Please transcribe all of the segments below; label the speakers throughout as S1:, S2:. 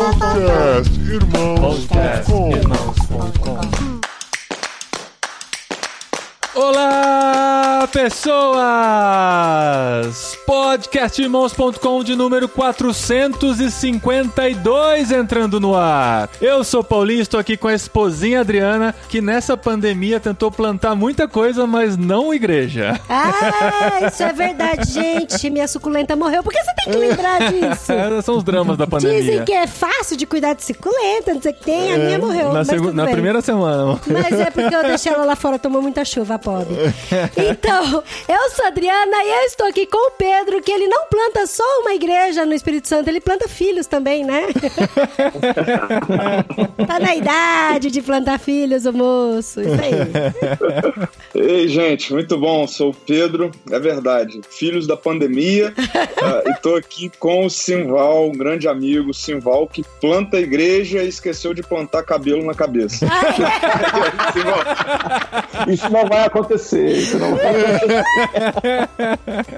S1: Podcast irmãos.com.
S2: Olá, pessoas! Podcastirmãos.com de número 452 entrando no ar. Eu sou Paulinho, estou aqui com a esposinha Adriana, que nessa pandemia tentou plantar muita coisa, mas não igreja.
S3: Ah, isso é verdade, gente. Minha suculenta morreu. Por que você tem que lembrar disso?
S2: São os dramas da pandemia.
S3: Dizem que é fácil de cuidar de suculenta, não sei o que tem. A minha morreu.
S2: Na, na primeira semana.
S3: Mas é porque eu deixei ela lá fora, tomou muita chuva, pobre. Então, eu sou a Adriana e eu estou aqui com o Pedro, que ele não planta só uma igreja no Espírito Santo, ele planta filhos também, né? tá na idade de plantar filhos, o moço. Isso aí.
S4: Ei, gente, muito bom. Sou o Pedro, é verdade. Filhos da pandemia. ah, e tô aqui com o Simval, um grande amigo, Simval, que planta a igreja e esqueceu de plantar cabelo na cabeça. Simval,
S5: Isso não vai acontecer. Isso não vai acontecer.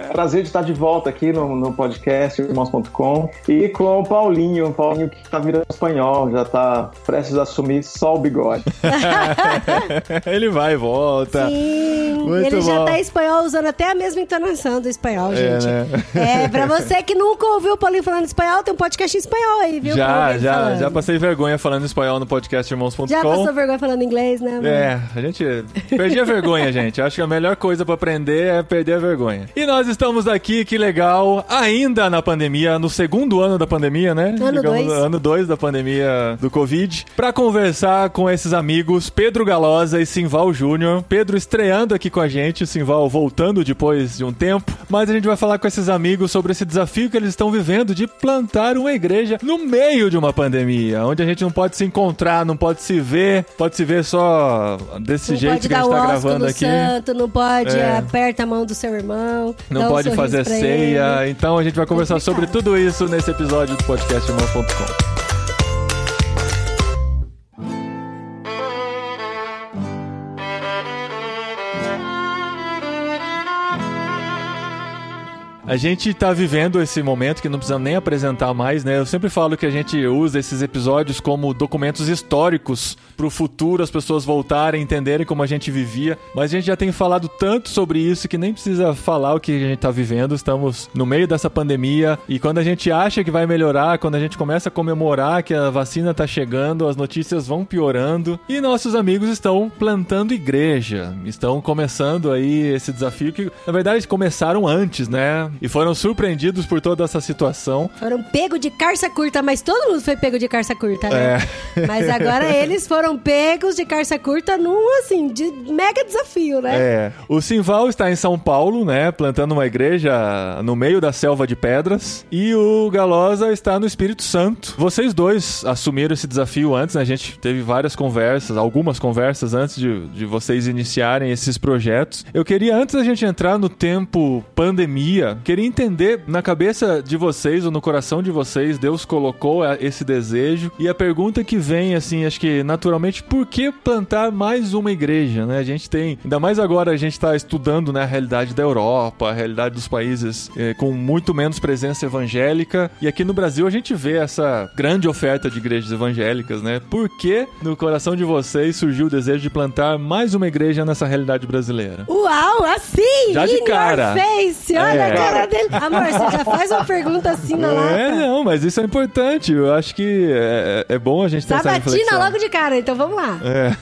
S5: Prazer de estar de volta aqui no, no podcast irmãos.com e com o Paulinho, o Paulinho que tá virando espanhol, já tá prestes a assumir só o bigode.
S2: Ele vai e volta.
S3: Sim,
S2: Muito
S3: ele já
S2: bom.
S3: tá em espanhol usando até a mesma entonação do espanhol, gente.
S2: né?
S3: É, pra você que nunca ouviu o Paulinho falando espanhol, tem um podcast em espanhol aí, viu?
S2: Já,
S3: Paulinho
S2: já,
S3: falando.
S2: já passei vergonha falando espanhol no podcastirmãos.com.
S3: Já passou vergonha falando inglês, né? amor?
S2: É, a gente perdi a vergonha, gente. Acho que a melhor coisa pra aprender é perder a vergonha. E nós estamos aqui, que legal, ainda na pandemia, no segundo ano da pandemia, né?
S3: Ano dois.
S2: Ano 2 da pandemia do Covid, pra conversar com esses amigos Pedro Galosa e Simval Júnior. Pedro estreando aqui com a gente, Simval voltando depois de um tempo, mas a gente vai falar com esses amigos sobre esse desafio que eles estão vivendo de plantar uma igreja no meio de uma pandemia, onde a gente não pode se encontrar, não pode se ver, pode se ver só desse
S3: Não
S2: jeito que a gente tá gravando aqui.
S3: santo, não pode
S2: É.
S3: aperta a mão do seu irmão.
S2: Não
S3: um
S2: pode fazer ceia.
S3: ele.
S2: Então a gente vai conversar sobre tudo isso nesse episódio do podcast irmãos.com. A gente tá vivendo esse momento que não precisa nem apresentar mais, né? Eu sempre falo que a gente usa esses episódios como documentos históricos pro futuro as pessoas voltarem, entenderem como a gente vivia. Mas a gente já tem falado tanto sobre isso que nem precisa falar o que a gente tá vivendo. Estamos no meio dessa pandemia e quando a gente acha que vai melhorar, quando a gente começa a comemorar que a vacina tá chegando, as notícias vão piorando e nossos amigos estão plantando igreja. Estão começando aí esse desafio que, na verdade, começaram antes, né? E foram surpreendidos por toda essa situação.
S3: Foram pego de carça curta, mas todo mundo foi pego de carça curta, né?
S2: É.
S3: Mas agora eles foram pegos de carça curta num, assim, de mega desafio, né?
S2: É. O Simval está em São Paulo, né? Plantando uma igreja no meio da selva de pedras. E o Galosa está no Espírito Santo. Vocês dois assumiram esse desafio antes, né? A gente teve várias conversas, algumas conversas antes de, de vocês iniciarem esses projetos. Eu queria, antes da gente entrar no tempo pandemia, queria entender na cabeça de vocês ou no coração de vocês, Deus colocou a- esse desejo. E a pergunta que vem, assim, acho que naturalmente, por que plantar mais uma igreja, né? A gente tem, ainda mais agora a gente está estudando né, a realidade da Europa, a realidade dos países eh, com muito menos presença evangélica. E aqui no Brasil a gente vê essa grande oferta de igrejas evangélicas, né? Por que no coração de vocês surgiu o desejo de plantar mais uma igreja nessa realidade brasileira?
S3: Uau, assim!
S2: Já de cara.
S3: face! Olha
S2: É.
S3: a cara dele. Amor, você já faz uma pergunta assim na lata.
S2: É, não, mas isso é importante. Eu acho que é, é bom a gente ter essa
S3: Sabatina
S2: reflexão.
S3: logo de cara, então vamos lá.
S2: É.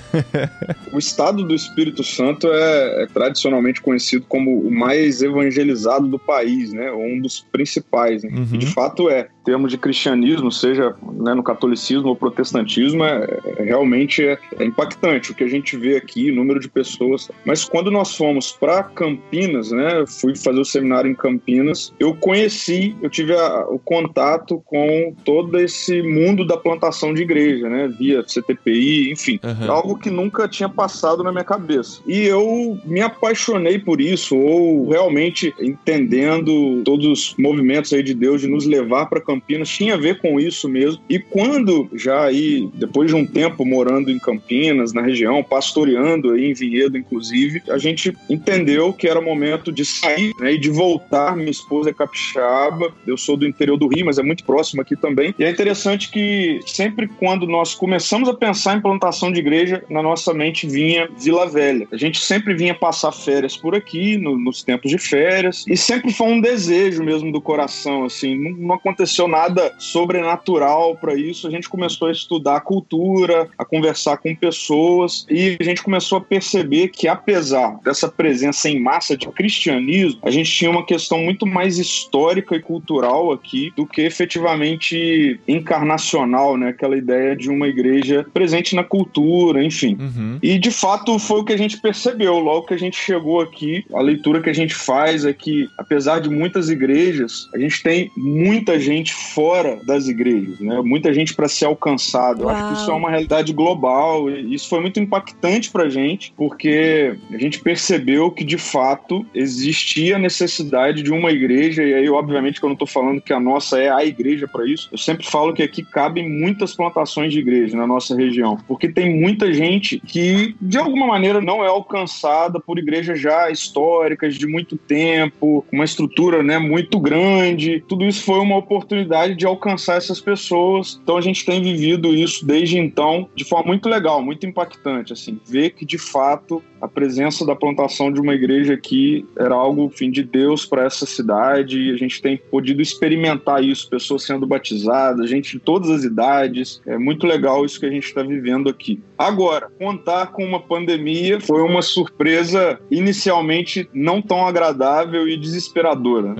S4: o estado do Espírito Santo é, é tradicionalmente conhecido como o mais evangelizado do país, né? Ou um dos principais. Né?
S2: Uhum.
S4: E de fato é. Em termos de cristianismo, seja né, no catolicismo ou protestantismo, é, é- realmente é, é impactante o que a gente vê aqui, número de pessoas. Mas quando nós fomos para Campinas, né? Eu fui fazer o seminário em Campinas, eu conheci, eu tive a- o contato com todo esse mundo da plantação de igreja, né? Via CTPI, enfim,
S2: Uhum.
S4: algo que nunca tinha passado na minha cabeça. E eu me apaixonei por isso, ou realmente entendendo todos os movimentos aí de Deus de nos levar para Campinas tinha a ver com isso mesmo. E quando já aí, depois de um tempo morando em Campinas, na região, pastoreando aí em Vinhedo, inclusive, a gente entendeu que era momento de sair né, e de voltar. Minha esposa é capixaba, eu sou do interior do Rio, mas é muito próximo aqui também. E é interessante que sempre quando nós começamos a pensar em plantação de igreja, na nossa mente vinha Vila Velha. A gente sempre vinha passar férias por aqui, no, nos tempos de férias, e sempre foi um desejo mesmo do coração, assim, não, não aconteceu nada sobrenatural para isso. A gente começou a estudar a cultura, a conversar com pessoas, e a gente começou a perceber que, apesar dessa presença em massa de cristianismo, a gente tinha uma questão muito mais histórica e cultural aqui do que efetivamente encarnacional, né? Aquela ideia de uma igreja presente na cultura, enfim.
S2: Uhum.
S4: E de fato foi o que a gente percebeu logo que a gente chegou aqui. A leitura que a gente faz é que, apesar de muitas igrejas, a gente tem muita gente fora das igrejas, né? Muita gente para ser alcançado. Eu acho que isso é uma realidade global e isso foi muito impactante para a gente, porque a gente percebeu que de fato existia necessidade de uma igreja e aí obviamente que eu não estou falando que a nossa é a igreja para isso. Eu sempre falo que aqui cabem muitas plantações de igreja na nossa região, porque tem muita gente que de alguma maneira não é alcançada por igrejas já históricas de muito tempo, uma estrutura, né, muito grande. Tudo isso foi uma oportunidade de alcançar essas pessoas. Então a gente tem vivido isso desde então de forma muito legal, muito impactante, assim, ver que de fato a presença da plantação de uma igreja aqui era algo fim de Deus para essa cidade e a gente tem podido experimentar isso, pessoas sendo batizadas, gente de todas as idades. É muito legal isso que a gente está vivendo aqui. Agora, contar com uma pandemia foi uma surpresa inicialmente não tão agradável e desesperadora.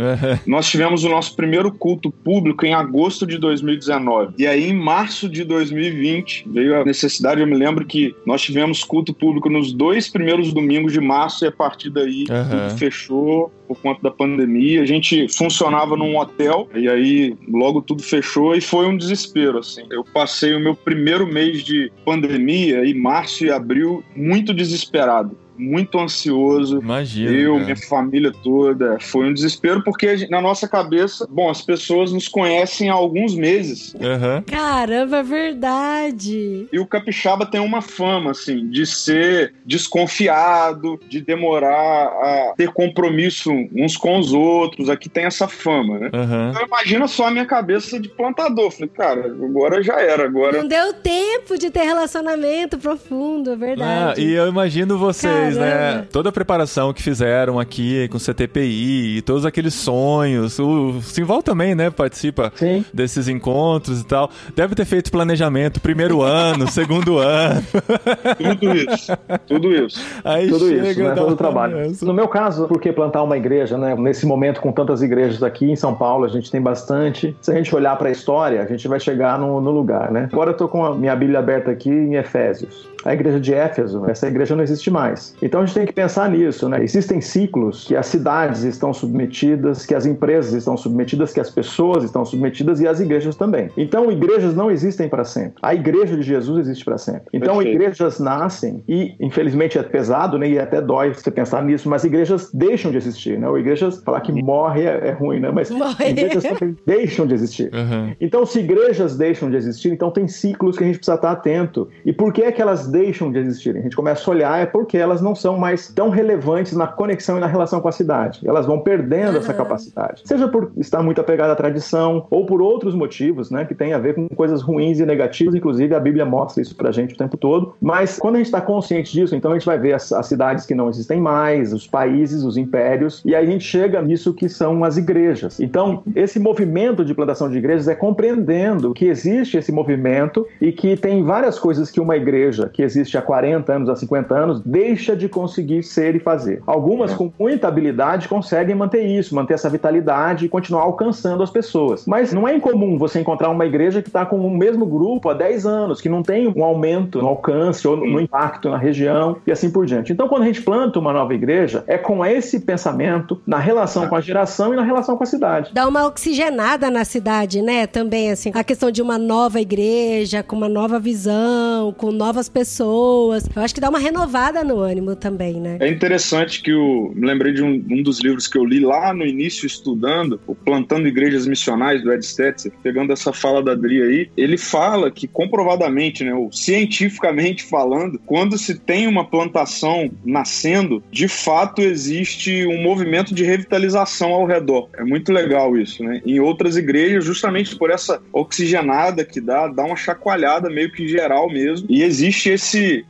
S4: Nós tivemos o nosso primeiro culto público em agosto de 2019 e aí em março de 2020 veio a necessidade. Eu me lembro que nós tivemos culto público nos dois primeiros domingos de março e a partir daí
S2: Uhum.
S4: tudo fechou por conta da pandemia. A gente funcionava num hotel e aí logo tudo fechou e foi um desespero assim. Eu passei o meu primeiro mês de pandemia em março e abril muito desesperado. Muito ansioso,
S2: Imagina.
S4: eu,
S2: cara.
S4: minha família toda. Foi um desespero porque gente- na nossa cabeça, bom, as pessoas nos conhecem há alguns meses.
S2: Aham.
S3: Caramba, é verdade.
S4: E o capixaba tem uma fama, assim, de ser desconfiado, de demorar a ter compromisso uns com os outros. Aqui tem essa fama, né?
S2: Aham.
S4: Então imagina só a minha cabeça de plantador. Falei, cara, agora já era, agora.
S3: Não deu tempo de ter relacionamento profundo, é
S2: Ah,
S3: verdade.
S2: e eu imagino vocês, né?
S3: Caramba.
S2: Toda a preparação que fizeram aqui com o CTPI e todos aqueles sonhos. O Simval também, né? Participa
S5: Sim.
S2: desses encontros e tal. Deve ter feito planejamento primeiro ano, segundo ano.
S4: Tudo isso. Tudo isso.
S2: Aí
S5: Tudo
S2: chega
S5: isso, né? Todo o trabalho. No meu caso, por que plantar uma igreja, né? Nesse momento, com tantas igrejas aqui em São Paulo, a gente tem bastante. Se a gente olhar para a história, a gente vai chegar no, no lugar, né? Agora eu tô com a minha Bíblia aberta aqui em Efésios. A igreja de Éfeso, essa igreja não existe mais. Então a gente tem que pensar nisso, né? Existem ciclos que as cidades estão submetidas, que as empresas estão submetidas, que as pessoas estão submetidas e as igrejas também. Então igrejas não existem para sempre. A igreja de Jesus existe para sempre. Então
S4: Perfeito.
S5: igrejas nascem e, infelizmente, é pesado, né? E até dói você pensar nisso, mas igrejas deixam de existir, né? Ou igrejas, falar que morre é, é ruim, né? Mas
S3: Morre.
S5: igrejas também deixam de existir.
S2: Aham.
S5: Então, se igrejas deixam de existir, então tem ciclos que a gente precisa estar atento. E por que é que elas deixam de existir? A gente começa a olhar é porque elas não são mais tão relevantes na conexão e na relação com a cidade. Elas vão perdendo essa capacidade. Seja por estar muito apegada à tradição ou por outros motivos, né, que tem a ver com coisas ruins e negativas. Inclusive, a Bíblia mostra isso pra gente o tempo todo. Mas quando a gente está consciente disso, então a gente vai ver as, as cidades que não existem mais, os países, os impérios, e aí a gente chega nisso que são as igrejas. Então, esse movimento de plantação de igrejas é compreendendo que existe esse movimento e que tem várias coisas que uma igreja que existe há 40 anos, há 50 anos, deixa de conseguir ser e fazer. Algumas com muita habilidade conseguem manter isso, manter essa vitalidade e continuar alcançando as pessoas. Mas não é incomum você encontrar uma igreja que está com o mesmo grupo há 10 anos, que não tem um aumento no alcance ou no, no impacto na região e assim por diante. Então, quando a gente planta uma nova igreja, é com esse pensamento na relação com a geração e na relação com a cidade.
S3: Dá uma oxigenada na cidade, né? Também, assim, a questão de uma nova igreja, com uma nova visão, com novas pessoas. Eu acho que dá uma renovada no ânimo também, né?
S4: É interessante que o. Me lembrei de um, um dos livros que eu li lá no início, estudando, o Plantando Igrejas Missionais, do Ed Stetzer, pegando essa fala da Adri aí, ele fala que comprovadamente, né, ou cientificamente falando, quando se tem uma plantação nascendo, de fato existe um movimento de revitalização ao redor. É muito legal isso, né? Em outras igrejas, justamente por essa oxigenada que dá, dá uma chacoalhada meio que geral mesmo. E existe esse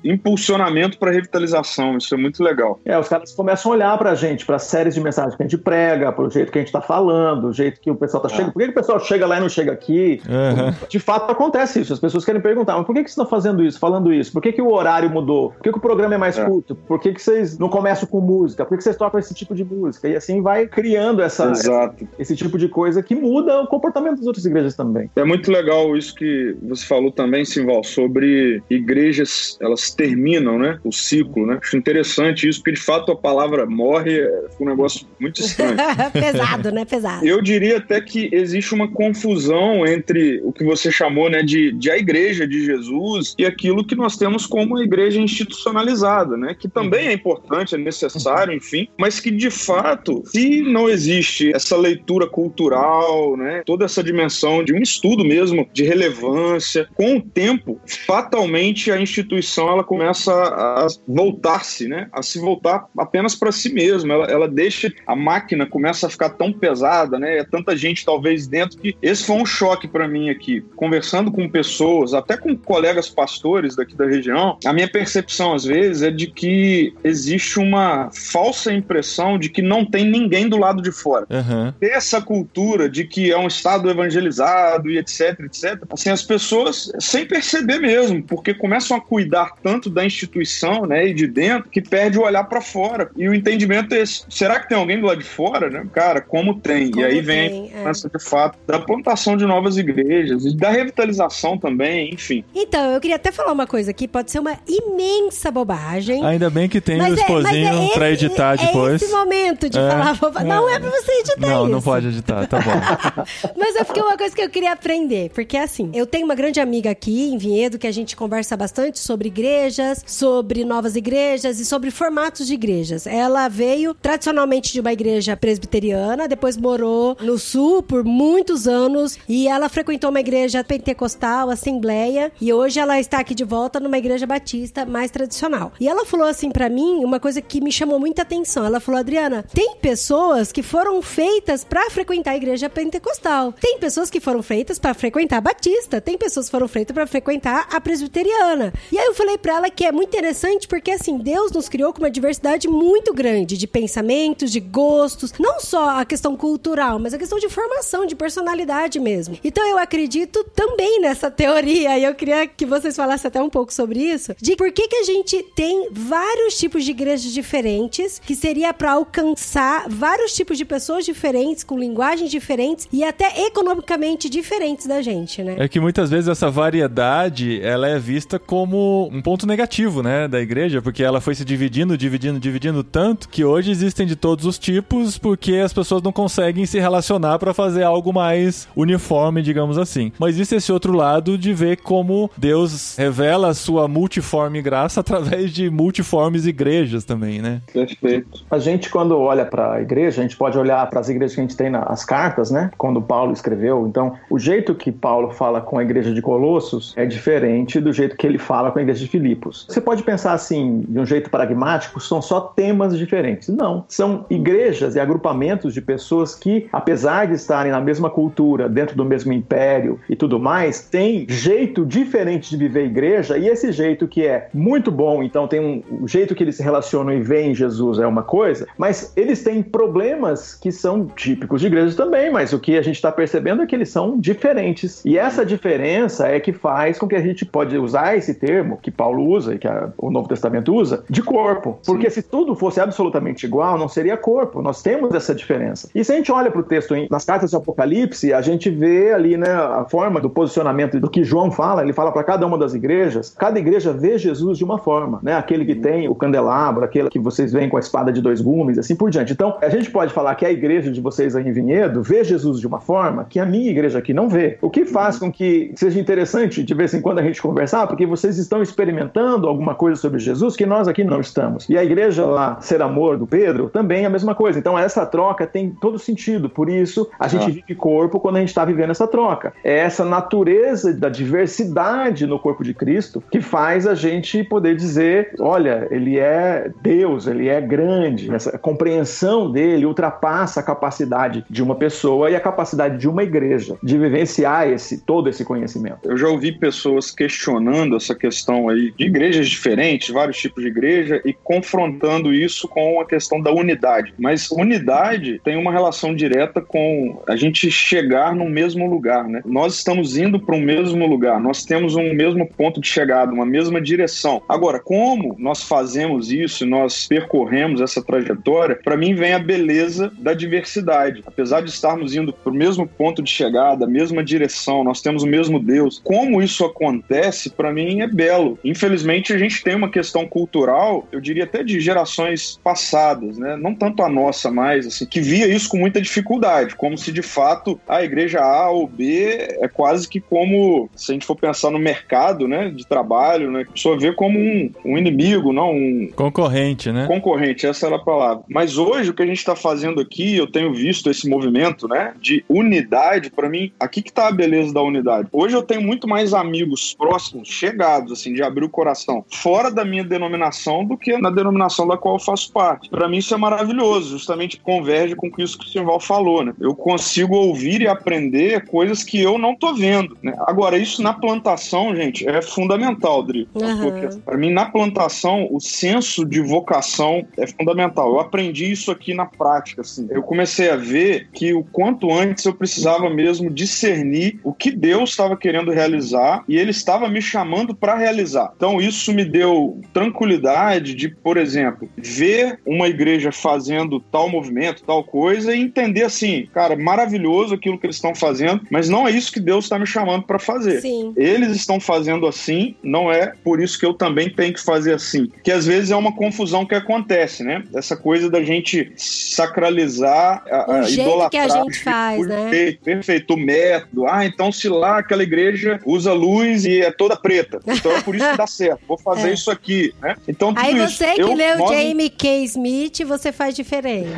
S4: impulsionamento para revitalização. Isso é muito legal.
S5: É, os caras começam a olhar pra gente, para séries de mensagens que a gente prega, pro jeito que a gente tá falando, o jeito que o pessoal tá chegando. Por que, que o pessoal chega lá e não chega aqui?
S2: Uhum.
S5: De fato, acontece isso. As pessoas querem perguntar, mas por que, que vocês estão fazendo isso, falando isso? Por que, que o horário mudou? Por que, que o programa é mais
S4: É.
S5: curto? Por que, que vocês não começam com música? Por que, que vocês tocam esse tipo de música? E assim vai criando essa,
S4: Exato.
S5: esse tipo de coisa que muda o comportamento das outras igrejas também.
S4: É muito legal isso que você falou também, Simval, sobre igrejas, elas terminam, né? O ciclo, né? Acho interessante isso, porque de fato a palavra morre é um negócio muito estranho.
S3: Pesado, né? Pesado.
S4: Eu diria até que existe uma confusão entre o que você chamou né, de, de a igreja de Jesus e aquilo que nós temos como a igreja institucionalizada, né? Que também é importante, é necessário, enfim, mas que de fato, se não existe essa leitura cultural, né? Toda essa dimensão de um estudo mesmo de relevância, com o tempo, fatalmente a instituição ela começa a voltar-se, né? A se voltar apenas para si mesma. Ela, ela deixa a máquina começa a ficar tão pesada, né? É tanta gente talvez dentro que esse foi um choque para mim aqui, conversando com pessoas, até com colegas pastores daqui da região. A minha percepção às vezes é de que existe uma falsa impressão de que não tem ninguém do lado de fora.
S2: Uhum.
S4: Ter essa cultura de que é um estado evangelizado e etc, etc. Assim, as pessoas sem perceber mesmo, porque começam a cuidar tanto da instituição, né, e de dentro, que perde o olhar para fora. E o entendimento é esse. Será que tem alguém do lado de fora, né? Cara, como tem?
S3: Como
S4: e aí vem
S3: tem, é.
S4: essa de fato da plantação de novas igrejas e da revitalização também, enfim.
S3: Então, eu queria até falar uma coisa aqui, pode ser uma imensa bobagem.
S2: Ainda bem que tem
S3: Mas
S2: o
S3: é-
S2: esposinho
S3: é esse-
S2: pra editar
S3: é
S2: depois.
S3: esse momento de
S2: É.
S3: falar bobagem. Não é pra você editar
S2: Não,
S3: isso.
S2: não pode editar, tá bom.
S3: Mas é porque uma coisa que eu queria aprender. Porque assim, eu tenho uma grande amiga aqui em Vinhedo que a gente conversa bastante sobre igrejas, sobre novas igrejas e sobre formatos de igrejas. Ela veio tradicionalmente de uma igreja presbiteriana, depois morou no sul por muitos anos e ela frequentou uma igreja pentecostal, assembleia, e hoje ela está aqui de volta numa igreja batista mais tradicional. E ela falou assim pra mim uma coisa que me chamou muita atenção. Ela falou: "Adriana, tem pessoas que foram feitas pra frequentar a igreja pentecostal. Tem pessoas que foram feitas pra frequentar a batista, tem pessoas que foram feitas pra frequentar a presbiteriana". E aí eu falei pra ela que é muito interessante porque assim, Deus nos criou com uma diversidade muito grande de pensamentos, de gostos, não só a questão cultural, mas a questão de formação, de personalidade mesmo. Então eu acredito também nessa teoria, e eu queria que vocês falassem até um pouco sobre isso, de por que que a gente tem vários tipos de igrejas diferentes, que seria pra alcançar vários tipos de pessoas diferentes, com linguagens diferentes e até economicamente diferentes da gente, né?
S2: É que muitas vezes essa variedade, ela é vista como um ponto negativo, né, da igreja, porque ela foi se dividindo, dividindo, dividindo tanto que hoje existem de todos os tipos, porque as pessoas não conseguem se relacionar pra fazer algo mais uniforme, digamos assim. Mas existe esse outro lado de ver como Deus revela a sua multiforme graça através de multiformes igrejas também, né?
S4: Perfeito.
S5: A gente, quando olha para a igreja, a gente pode olhar para as igrejas que a gente tem nas cartas, né? Quando Paulo escreveu. Então, o jeito que Paulo fala com a igreja de Colossos é diferente do jeito que ele fala com a igreja de Filipos. Você pode pensar assim, de um jeito pragmático, são só temas diferentes. Não. São igrejas e agrupamentos de pessoas que, apesar de estarem na mesma cultura, dentro do mesmo império e tudo mais, têm jeito diferente de viver a igreja e esse jeito que é muito bom, então tem um o jeito que eles se relacionam e veem Jesus é uma coisa, mas eles têm problemas que são típicos de igrejas também, mas o que a gente está percebendo é que eles são diferentes. E essa diferença é que faz com que a gente pode usar esse termo que Paulo usa e que a- o Novo Testamento usa, de corpo. Porque se tudo fosse absolutamente igual, não seria corpo. Nós temos essa diferença. E se a gente olha para o texto em- nas cartas de Apocalipse, a gente vê ali né, a forma do posicionamento do que João fala. Ele fala para cada uma das igrejas. Cada igreja vê Jesus de uma forma, né? Aquele que tem o candelabro, aquele que vocês veem com a espada de dois gumes, assim por diante. Então, a gente pode falar que a igreja de vocês aí em Vinhedo vê Jesus de uma forma que a minha igreja aqui não vê. O que faz com que seja interessante de vez em quando a gente conversar, porque vocês estão experimentando alguma coisa sobre Jesus que nós aqui não estamos. E a igreja lá, Ser Amor do Pedro, também é a mesma coisa. Então essa troca tem todo sentido. Por isso a gente
S4: Ah.
S5: vive corpo quando a gente está vivendo essa troca. É essa natureza da diversidade no corpo de Cristo que faz a gente poder dizer: olha, ele é Deus, ele é grande. Essa compreensão dele ultrapassa a capacidade de uma pessoa e a capacidade de uma igreja de vivenciar esse, todo esse conhecimento.
S4: Eu já ouvi pessoas questionando essa questão aí de igrejas diferentes, vários tipos de igreja, e confrontando isso com a questão da unidade. Mas unidade tem uma relação direta com a gente chegar no mesmo lugar, né? Nós estamos indo para um mesmo lugar, nós temos um mesmo ponto de chegada, uma mesma direção. Agora, como nós fazemos isso, nós percorremos essa trajetória, para mim vem a beleza da diversidade. Apesar de estarmos indo para o mesmo ponto de chegada, a mesma direção, nós temos o mesmo Deus. Como isso acontece, para mim é belo. Infelizmente, a gente tem uma questão cultural, eu diria até de gerações passadas, né? Não tanto a nossa mais, assim, que via isso com muita dificuldade, como se de fato a igreja A ou B é quase que como, se a gente for pensar no mercado, né, de trabalho, né, a pessoa vê como um, um inimigo, não um,
S2: Concorrente, né?
S4: concorrente, essa era a palavra. Mas hoje o que a gente está fazendo aqui, eu tenho visto esse movimento, né, de unidade, para mim, aqui que tá a beleza da unidade. Hoje eu tenho muito mais amigos próximos, chegados, assim, de abrir o coração, fora da minha denominação do que na denominação da qual eu faço parte. Para mim isso é maravilhoso, justamente converge com isso que o Simval falou, né? Eu consigo ouvir e aprender coisas que eu não tô vendo, né? Agora, isso na plantação, gente, é fundamental, Dri.
S3: Aham.
S4: Para mim, na plantação, o senso de vocação é fundamental. Eu aprendi isso aqui na prática, assim. Eu comecei a ver que o quanto antes eu precisava mesmo discernir o que Deus estava querendo realizar e Ele estava me chamando para realizar. Então, isso me deu tranquilidade de, por exemplo, ver uma igreja fazendo tal movimento, tal coisa e entender assim, cara, maravilhoso aquilo que eles estão fazendo, mas não é isso que Deus está me chamando para fazer.
S3: Sim.
S4: Eles estão fazendo assim, não é por isso que eu também tenho que fazer assim. Que às vezes é uma confusão que acontece, né? Essa coisa da gente sacralizar,
S3: O
S4: a
S3: jeito
S4: idolatrar
S3: que a gente faz, né?
S4: perfeito, o método. Ah, então se lá aquela igreja usa luz e é toda preta, então é por isso que dá certo. Vou fazer
S3: É.
S4: isso aqui, né? Então
S3: Aí
S4: isso.
S3: você que
S4: eu-
S3: leu
S4: nós-
S3: Jamie K. Smith, você faz diferente.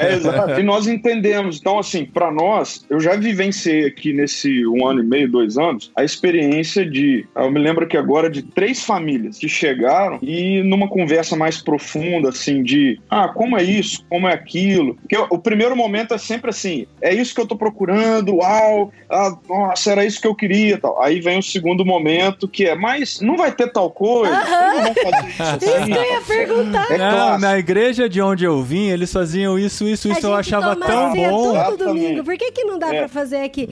S4: É, exato. E nós entendemos. Então, assim, para nós, eu já vivenciei aqui nesse um ano e meio, dois anos, a experiência de. Eu me lembro que agora de três famílias que chegaram e numa conversa mais profunda, assim, de ah, como é isso, como é aquilo. Porque o primeiro momento é sempre assim: é isso que eu tô procurando, uau, ah, nossa, era isso que eu queria tal. Aí vem o segundo momento que é, mas não vai ter tal coisa, não fazer isso assim.
S3: Isso que eu ia perguntar.
S4: É
S2: Não, na igreja de onde eu vim, eles faziam isso, isso,
S3: A
S2: isso, eu achava tão bom.
S3: todo domingo. Por que, que não dá
S4: É.
S3: pra fazer aqui?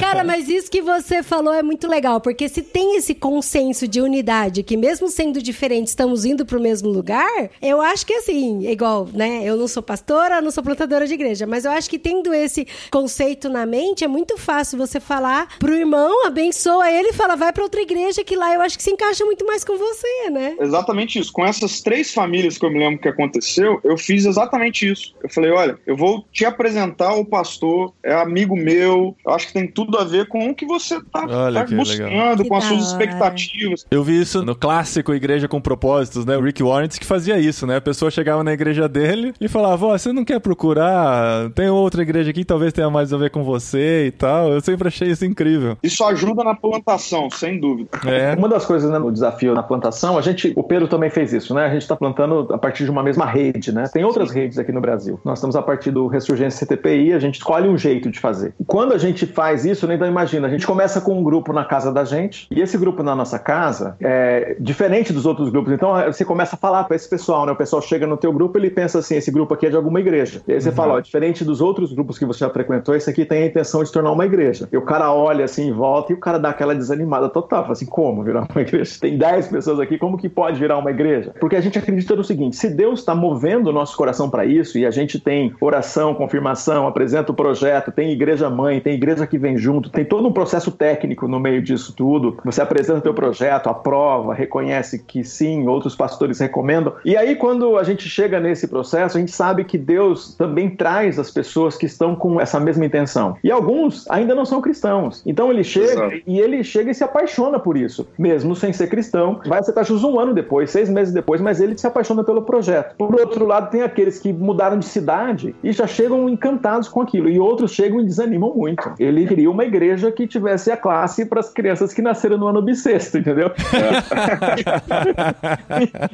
S3: Cara, mas isso que você falou é muito legal, porque se tem esse consenso de unidade, que mesmo sendo diferentes, estamos indo pro mesmo lugar, eu acho que assim, é igual, né? Eu não sou pastora, não sou plantadora de igreja, mas eu acho que tendo esse conceito na mente, é muito fácil você falar pro irmão, abençoa ele e fala, vai pra outra igreja, que lá eu acho que se encaixa muito mais com você, né?
S4: Exatamente isso. Com essas três famílias que eu me lembro que aconteceu, eu fiz exatamente isso. Eu falei: olha, eu vou te apresentar o pastor, é amigo meu, eu acho que tem tudo a ver com o que você tá,
S2: Olha
S4: tá
S2: que
S4: buscando, com as suas expectativas.
S2: Eu vi isso no clássico Igreja com Propósitos, né? O Rick Warren que fazia isso, né? A pessoa chegava na igreja dele e falava: Ó, você não quer procurar? Tem outra igreja aqui que talvez tenha mais a ver com você e tal. Eu sempre achei isso incrível.
S4: Isso ajuda na plantação, sem dúvida.
S2: É.
S5: Uma das coisas né, no desafio na plantação, a gente, o Pedro também fez isso, né? A gente está plantando a partir de uma mesma rede, né? Tem outras redes aqui no Brasil. Nós estamos a partir do Ressurgência CTPI, a gente escolhe um jeito de fazer. Quando a gente faz isso, né, então imagina, a gente começa com um grupo na casa da gente, e esse grupo na nossa casa é diferente dos outros grupos. Então você começa a falar para esse pessoal, né? O pessoal chega no teu grupo, ele pensa assim, esse grupo aqui é de alguma igreja. E aí você fala, ó, diferente dos outros grupos que você já frequentou, esse aqui tem a intenção de se tornar uma igreja. E o cara olha assim em volta e o cara dá aquela desanimada total. Fala assim, como virar uma igreja? Tem 10 pessoas aqui, como que pode virar uma igreja? Porque a gente acredita no seguinte, se Deus está movendo o nosso coração para isso, e a gente tem oração, confirmação, apresenta o projeto, tem igreja mãe, tem igreja que vem junto, tem todo um processo técnico no meio disso tudo. Você apresenta o teu projeto, aprova, reconhece que sim, outros pastores recomendam. E aí, quando a gente chega nesse processo, a gente sabe que Deus também traz as pessoas que estão com essa mesma intenção. E alguns ainda não são cristãos. Então ele chega
S4: Exato.
S5: e ele chega e se apaixona por isso. Isso, mesmo sem ser cristão. Vai aceitar Jesus um ano depois, seis meses depois, mas ele se apaixona pelo projeto. Por outro lado, tem aqueles que mudaram de cidade e já chegam encantados com aquilo, e outros chegam e desanimam muito. Ele queria uma igreja que tivesse a classe para as crianças que nasceram no ano bissexto, entendeu?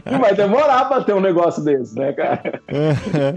S5: e vai demorar para ter um negócio desse, né, cara?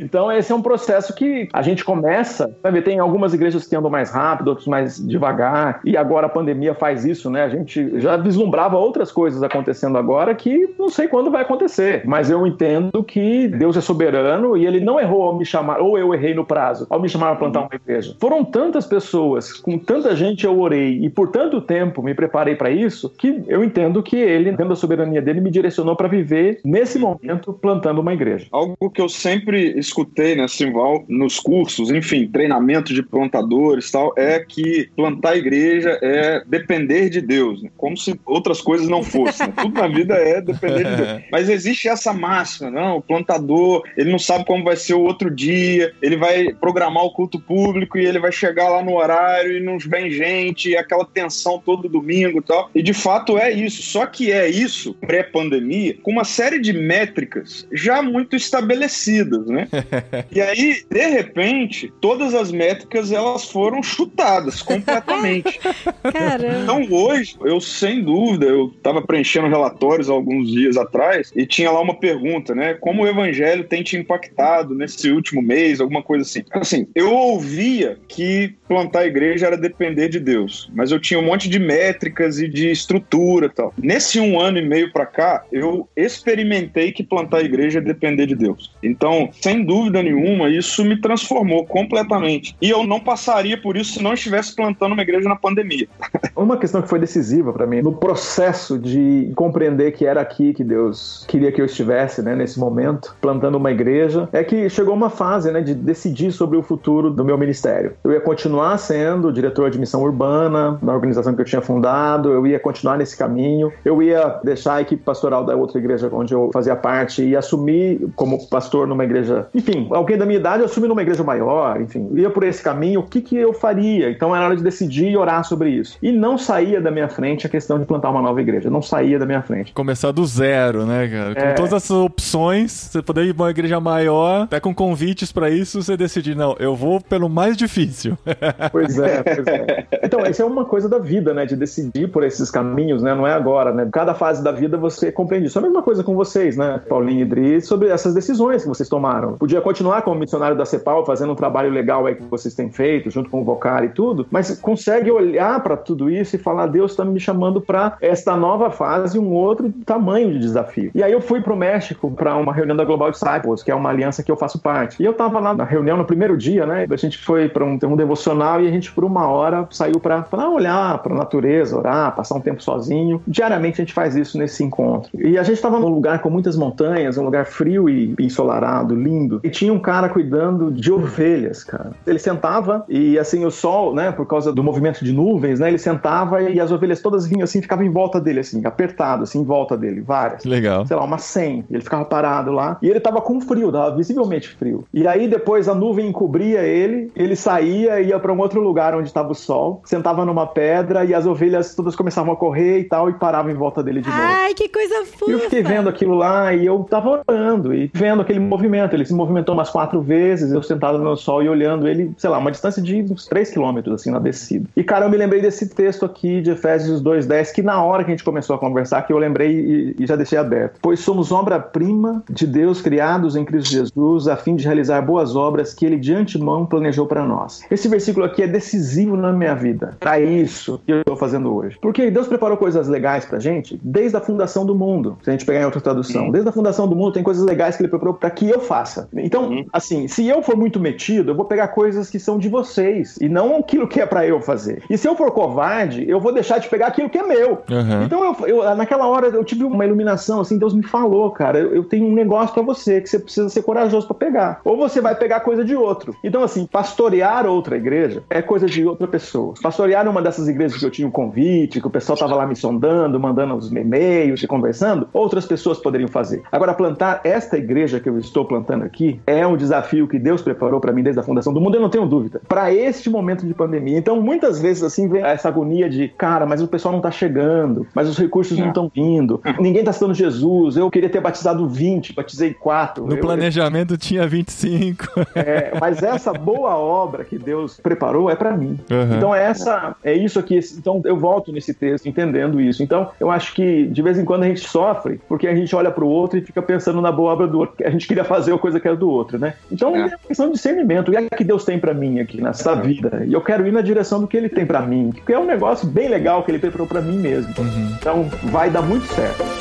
S5: então, esse é um processo que a gente começa, sabe? Tem algumas igrejas que andam mais rápido, outros mais devagar, e agora a pandemia faz isso, né? A gente já vislumbrava outras coisas acontecendo agora que não sei quando vai acontecer, mas eu entendo que Deus é soberano e ele não errou ao me chamar, ou eu errei no prazo, ao me chamar para plantar uma igreja. Foram tantas pessoas, com tanta gente eu orei e por tanto tempo me preparei para isso, que eu entendo que ele, dentro da soberania dele, me direcionou para viver nesse momento plantando uma igreja.
S4: Algo que eu sempre escutei, né, Simval, nos cursos, enfim, treinamento de plantadores tal, é que plantar igreja é depender de Deus, né? como se outras coisas não fossem. Né? Tudo na vida é depender de Deus. Mas existe essa máxima, não? O plantador, ele não sabe como vai ser o outro dia, ele vai programar o culto público e ele vai chegar lá no horário e não vem gente, e aquela tensão todo domingo e tal. E de fato é isso. Só que é isso, pré-pandemia, com uma série de métricas já muito estabelecidas, né? e aí, de repente, todas as métricas elas foram chutadas completamente.
S3: Caramba.
S4: Então hoje, eu sem dúvida, eu estava preenchendo relatórios alguns dias atrás e tinha lá uma pergunta, né? Como o evangelho tem te impactado nesse último mês, alguma coisa assim. Assim, eu ouvia que plantar igreja era depender de Deus, mas eu tinha um monte de métricas e de estrutura e tal. Nesse um ano e meio para cá, eu experimentei que plantar igreja é depender de Deus. Então, sem dúvida nenhuma, isso me transformou completamente. E eu não passaria por isso se não estivesse plantando uma igreja na pandemia.
S5: Uma questão que foi decisiva para mim no processo de compreender que era aqui que Deus queria que eu estivesse, né, nesse momento, plantando uma igreja, é que chegou uma fase, né, de decidir sobre o futuro do meu ministério. Eu ia continuar sendo diretor de missão urbana na organização que eu tinha fundado, eu ia continuar nesse caminho, eu ia deixar a equipe pastoral da outra igreja onde eu fazia parte e assumir como pastor numa igreja, enfim, alguém da minha idade assumir numa igreja maior, enfim, ia por esse caminho, o que que eu faria? Então era hora de decidir e orar sobre isso. E não saía da minha frente a questão de plantar uma nova igreja, não saía da minha frente.
S2: Começar do zero, né, cara? Com
S5: É.
S2: todas essas opções, você poder ir pra uma igreja maior, até com convites pra isso, você decidir, não, eu vou pelo mais difícil.
S5: Pois é, pois é. Então, isso é uma coisa da vida, né? De decidir por esses caminhos, né? Não é agora, né? Cada fase da vida você compreende isso. É a mesma coisa com vocês, né? Paulinho e Idris, sobre essas decisões que vocês tomaram. Podia continuar como missionário da CEPAL, fazendo um trabalho legal aí que vocês têm feito, junto com o Vocar e tudo, mas consegue olhar para tudo isso e falar: Deus está me chamando para esta nova fase, um outro tamanho de desafio. E aí eu fui pro México para uma reunião da Global Disciples, que é uma aliança que eu faço parte. E eu tava lá na reunião no primeiro dia, né? A gente foi para um, um devocional e a gente, por uma hora, saiu para olhar para a natureza, orar, passar um tempo sozinho. Diariamente a gente faz isso nesse encontro. E a gente estava num lugar com muitas montanhas, um lugar frio e ensolarado, lindo. E tinha um cara cuidando de ovelhas, cara. Ele sentava e assim o sol, né, por causa do movimento de nuvens, né, ele sentava e as ovelhas todas vinham assim, ficavam em volta dele assim, apertado assim, em volta dele, várias
S2: Legal.
S5: sei lá, umas 100. E ele ficava parado lá. E ele tava com frio, tava visivelmente frio. E aí depois a nuvem encobria ele, ele saía e ia para um outro lugar onde estava o sol, sentava numa pedra e as ovelhas todas começavam a correr e tal e paravam em volta dele de novo.
S3: Ai, que coisa fofa.
S5: E eu fiquei vendo aquilo lá e eu tava orando e vendo aquele movimento. Ele se movimentou umas quatro vezes, eu sentado no sol e olhando ele, sei lá, uma distância de uns 3 quilômetros, assim, na descida. E, cara, eu me lembrei desse texto aqui de Efésios 2,10, que na hora que a gente começou a conversar, que eu lembrei e, e já deixei aberto. Pois somos obra-prima de Deus, criados em Cristo Jesus, a fim de realizar boas obras que ele de antemão planejou para nós. Esse versículo aqui é decisivo na minha vida. Para isso que eu estou fazendo hoje. Porque Deus preparou coisas legais pra gente desde a fundação do mundo. Se a gente pegar em outra tradução, desde a fundação do mundo tem coisas legais que ele preparou para que eu faça. Então, assim, se eu for muito metido, eu vou pegar coisas que são de vocês e não aquilo que é para eu fazer. E se eu for covarde, eu vou deixar de pegar aquilo que é meu.
S2: Aham.
S5: Então, eu, eu- naquela hora, eu tive uma iluminação, assim, Deus me falou, cara, eu, eu tenho um negócio pra você que você precisa ser corajoso pra pegar. Ou você vai pegar coisa de outro. Então, assim, pastorear outra igreja é coisa de outra pessoa. Pastorear uma dessas igrejas que eu tinha um convite, que o pessoal tava lá me sondando, mandando os e-mails e conversando, outras pessoas poderiam fazer. Agora, plantar esta igreja que eu estou plantando aqui é um desafio que Deus preparou pra mim desde a fundação do mundo, eu não tenho dúvida. Pra este momento de pandemia. Então, muitas vezes, assim, vem essa agonia de, cara, mas o pessoal não tá chegando, mas os recursos não estão vindo. Ninguém está citando Jesus. Eu queria ter batizado 20, batizei 4.
S2: No
S5: eu,
S2: planejamento tinha 25.
S5: É, mas essa boa obra que Deus preparou é para mim.
S2: Uhum.
S5: Então essa é isso aqui. Então eu volto nesse texto entendendo isso. Então eu acho que de vez em quando a gente sofre porque a gente olha para o outro e fica pensando na boa obra do outro. A gente queria fazer a coisa que era do outro, né? Então é, é questão de discernimento. O que é que Deus tem para mim aqui nessa vida? E eu quero ir na direção do que Ele tem para mim, porque é um negócio bem legal que Ele preparou para mim mesmo. Uhum. Então vai dar muito certo.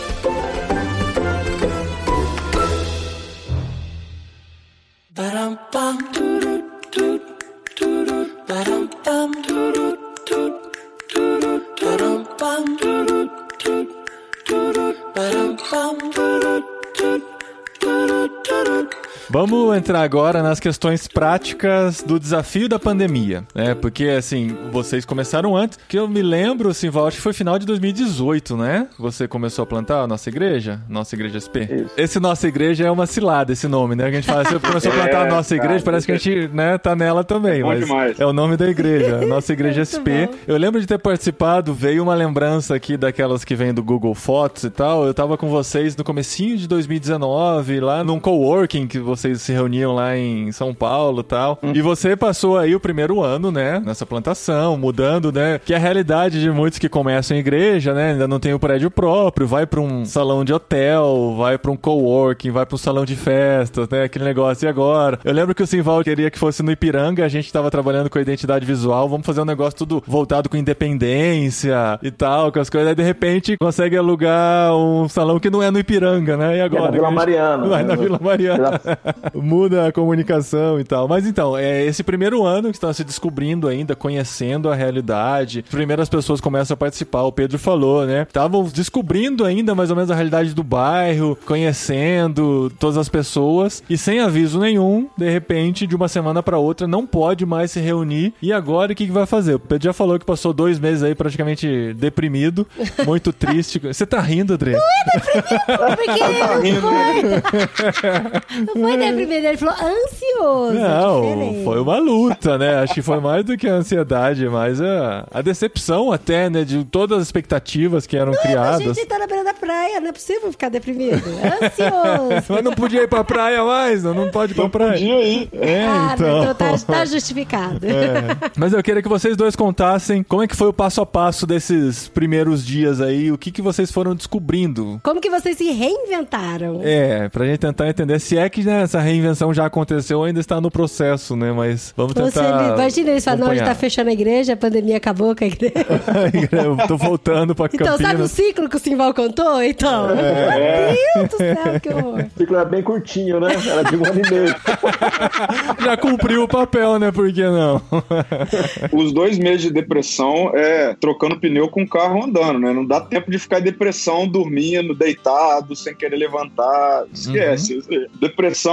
S2: Vamos entrar agora nas questões práticas do desafio da pandemia, né? Porque, assim, vocês começaram antes, que eu me lembro, assim, Val, acho que foi final de 2018, né? Você começou a plantar a nossa igreja, nossa igreja SP. Isso. Esse nossa igreja é uma cilada, esse nome, né? Que a gente fala, você começou a plantar é, a nossa igreja, parece que a gente, né, tá nela também, é mas demais. é o nome da igreja, nossa igreja SP. Eu lembro de ter participado, veio uma lembrança aqui daquelas que vem do Google Fotos e tal, eu tava com vocês no comecinho de 2019, lá num coworking que você vocês se reuniam lá em São Paulo e tal. Hum. E você passou aí o primeiro ano, né, nessa plantação, mudando, né, que é a realidade de muitos que começam em igreja, né, ainda não tem o prédio próprio, vai para um salão de hotel, vai para um coworking, vai para um salão de festas, né, aquele negócio. E agora? Eu lembro que o Simval queria que fosse no Ipiranga, a gente tava trabalhando com a identidade visual, vamos fazer um negócio tudo voltado com independência e tal, com as coisas. Aí de repente consegue alugar um salão que não é no Ipiranga, né? E agora? É na
S5: Vila Mariana.
S2: Vai na Vila Mariana. Muda a comunicação e tal. Mas então, é esse primeiro ano que está se descobrindo ainda, conhecendo a realidade. Primeiras pessoas começam a participar, o Pedro falou, né? Estavam descobrindo ainda mais ou menos a realidade do bairro, conhecendo todas as pessoas e sem aviso nenhum, de repente, de uma semana para outra, não pode mais se reunir. E agora o que, que vai fazer? O Pedro já falou que passou dois meses aí praticamente deprimido, muito triste. Você tá rindo, André? Não é deprimido, porque
S3: não foi. Não foi deprimido, ele falou ansioso.
S2: Não, foi uma luta, né? Acho que foi mais do que a ansiedade, mas a, a decepção até, né? De todas as expectativas que eram não, criadas. A
S3: gente tá na beira da praia, não é possível ficar deprimido. Ansioso.
S2: mas não podia ir pra praia mais, não, não pode ir pra praia.
S5: Podia ir.
S2: É, ah, então. então
S3: tá, tá justificado.
S2: É. Mas eu queria que vocês dois contassem como é que foi o passo a passo desses primeiros dias aí, o que, que vocês foram descobrindo.
S3: Como que vocês se reinventaram.
S2: É, pra gente tentar entender se é que né, essa reinvenção já aconteceu, ainda está no processo, né? Mas vamos tentar. Você,
S3: imagina eles falando, não, a gente tá fechando a igreja, a pandemia acabou com a igreja.
S2: Eu tô voltando pra
S3: Então,
S2: Campinas.
S3: sabe o ciclo que o Simval contou? Então. É. Meu Deus do céu, que horror.
S5: O ciclo era bem curtinho, né? Era de um ano e meio.
S2: já cumpriu o papel, né? Por que não?
S4: Os dois meses de depressão é trocando pneu com o carro andando, né? Não dá tempo de ficar em depressão dormindo, deitado, sem querer levantar. Esquece. Uhum. Depressão,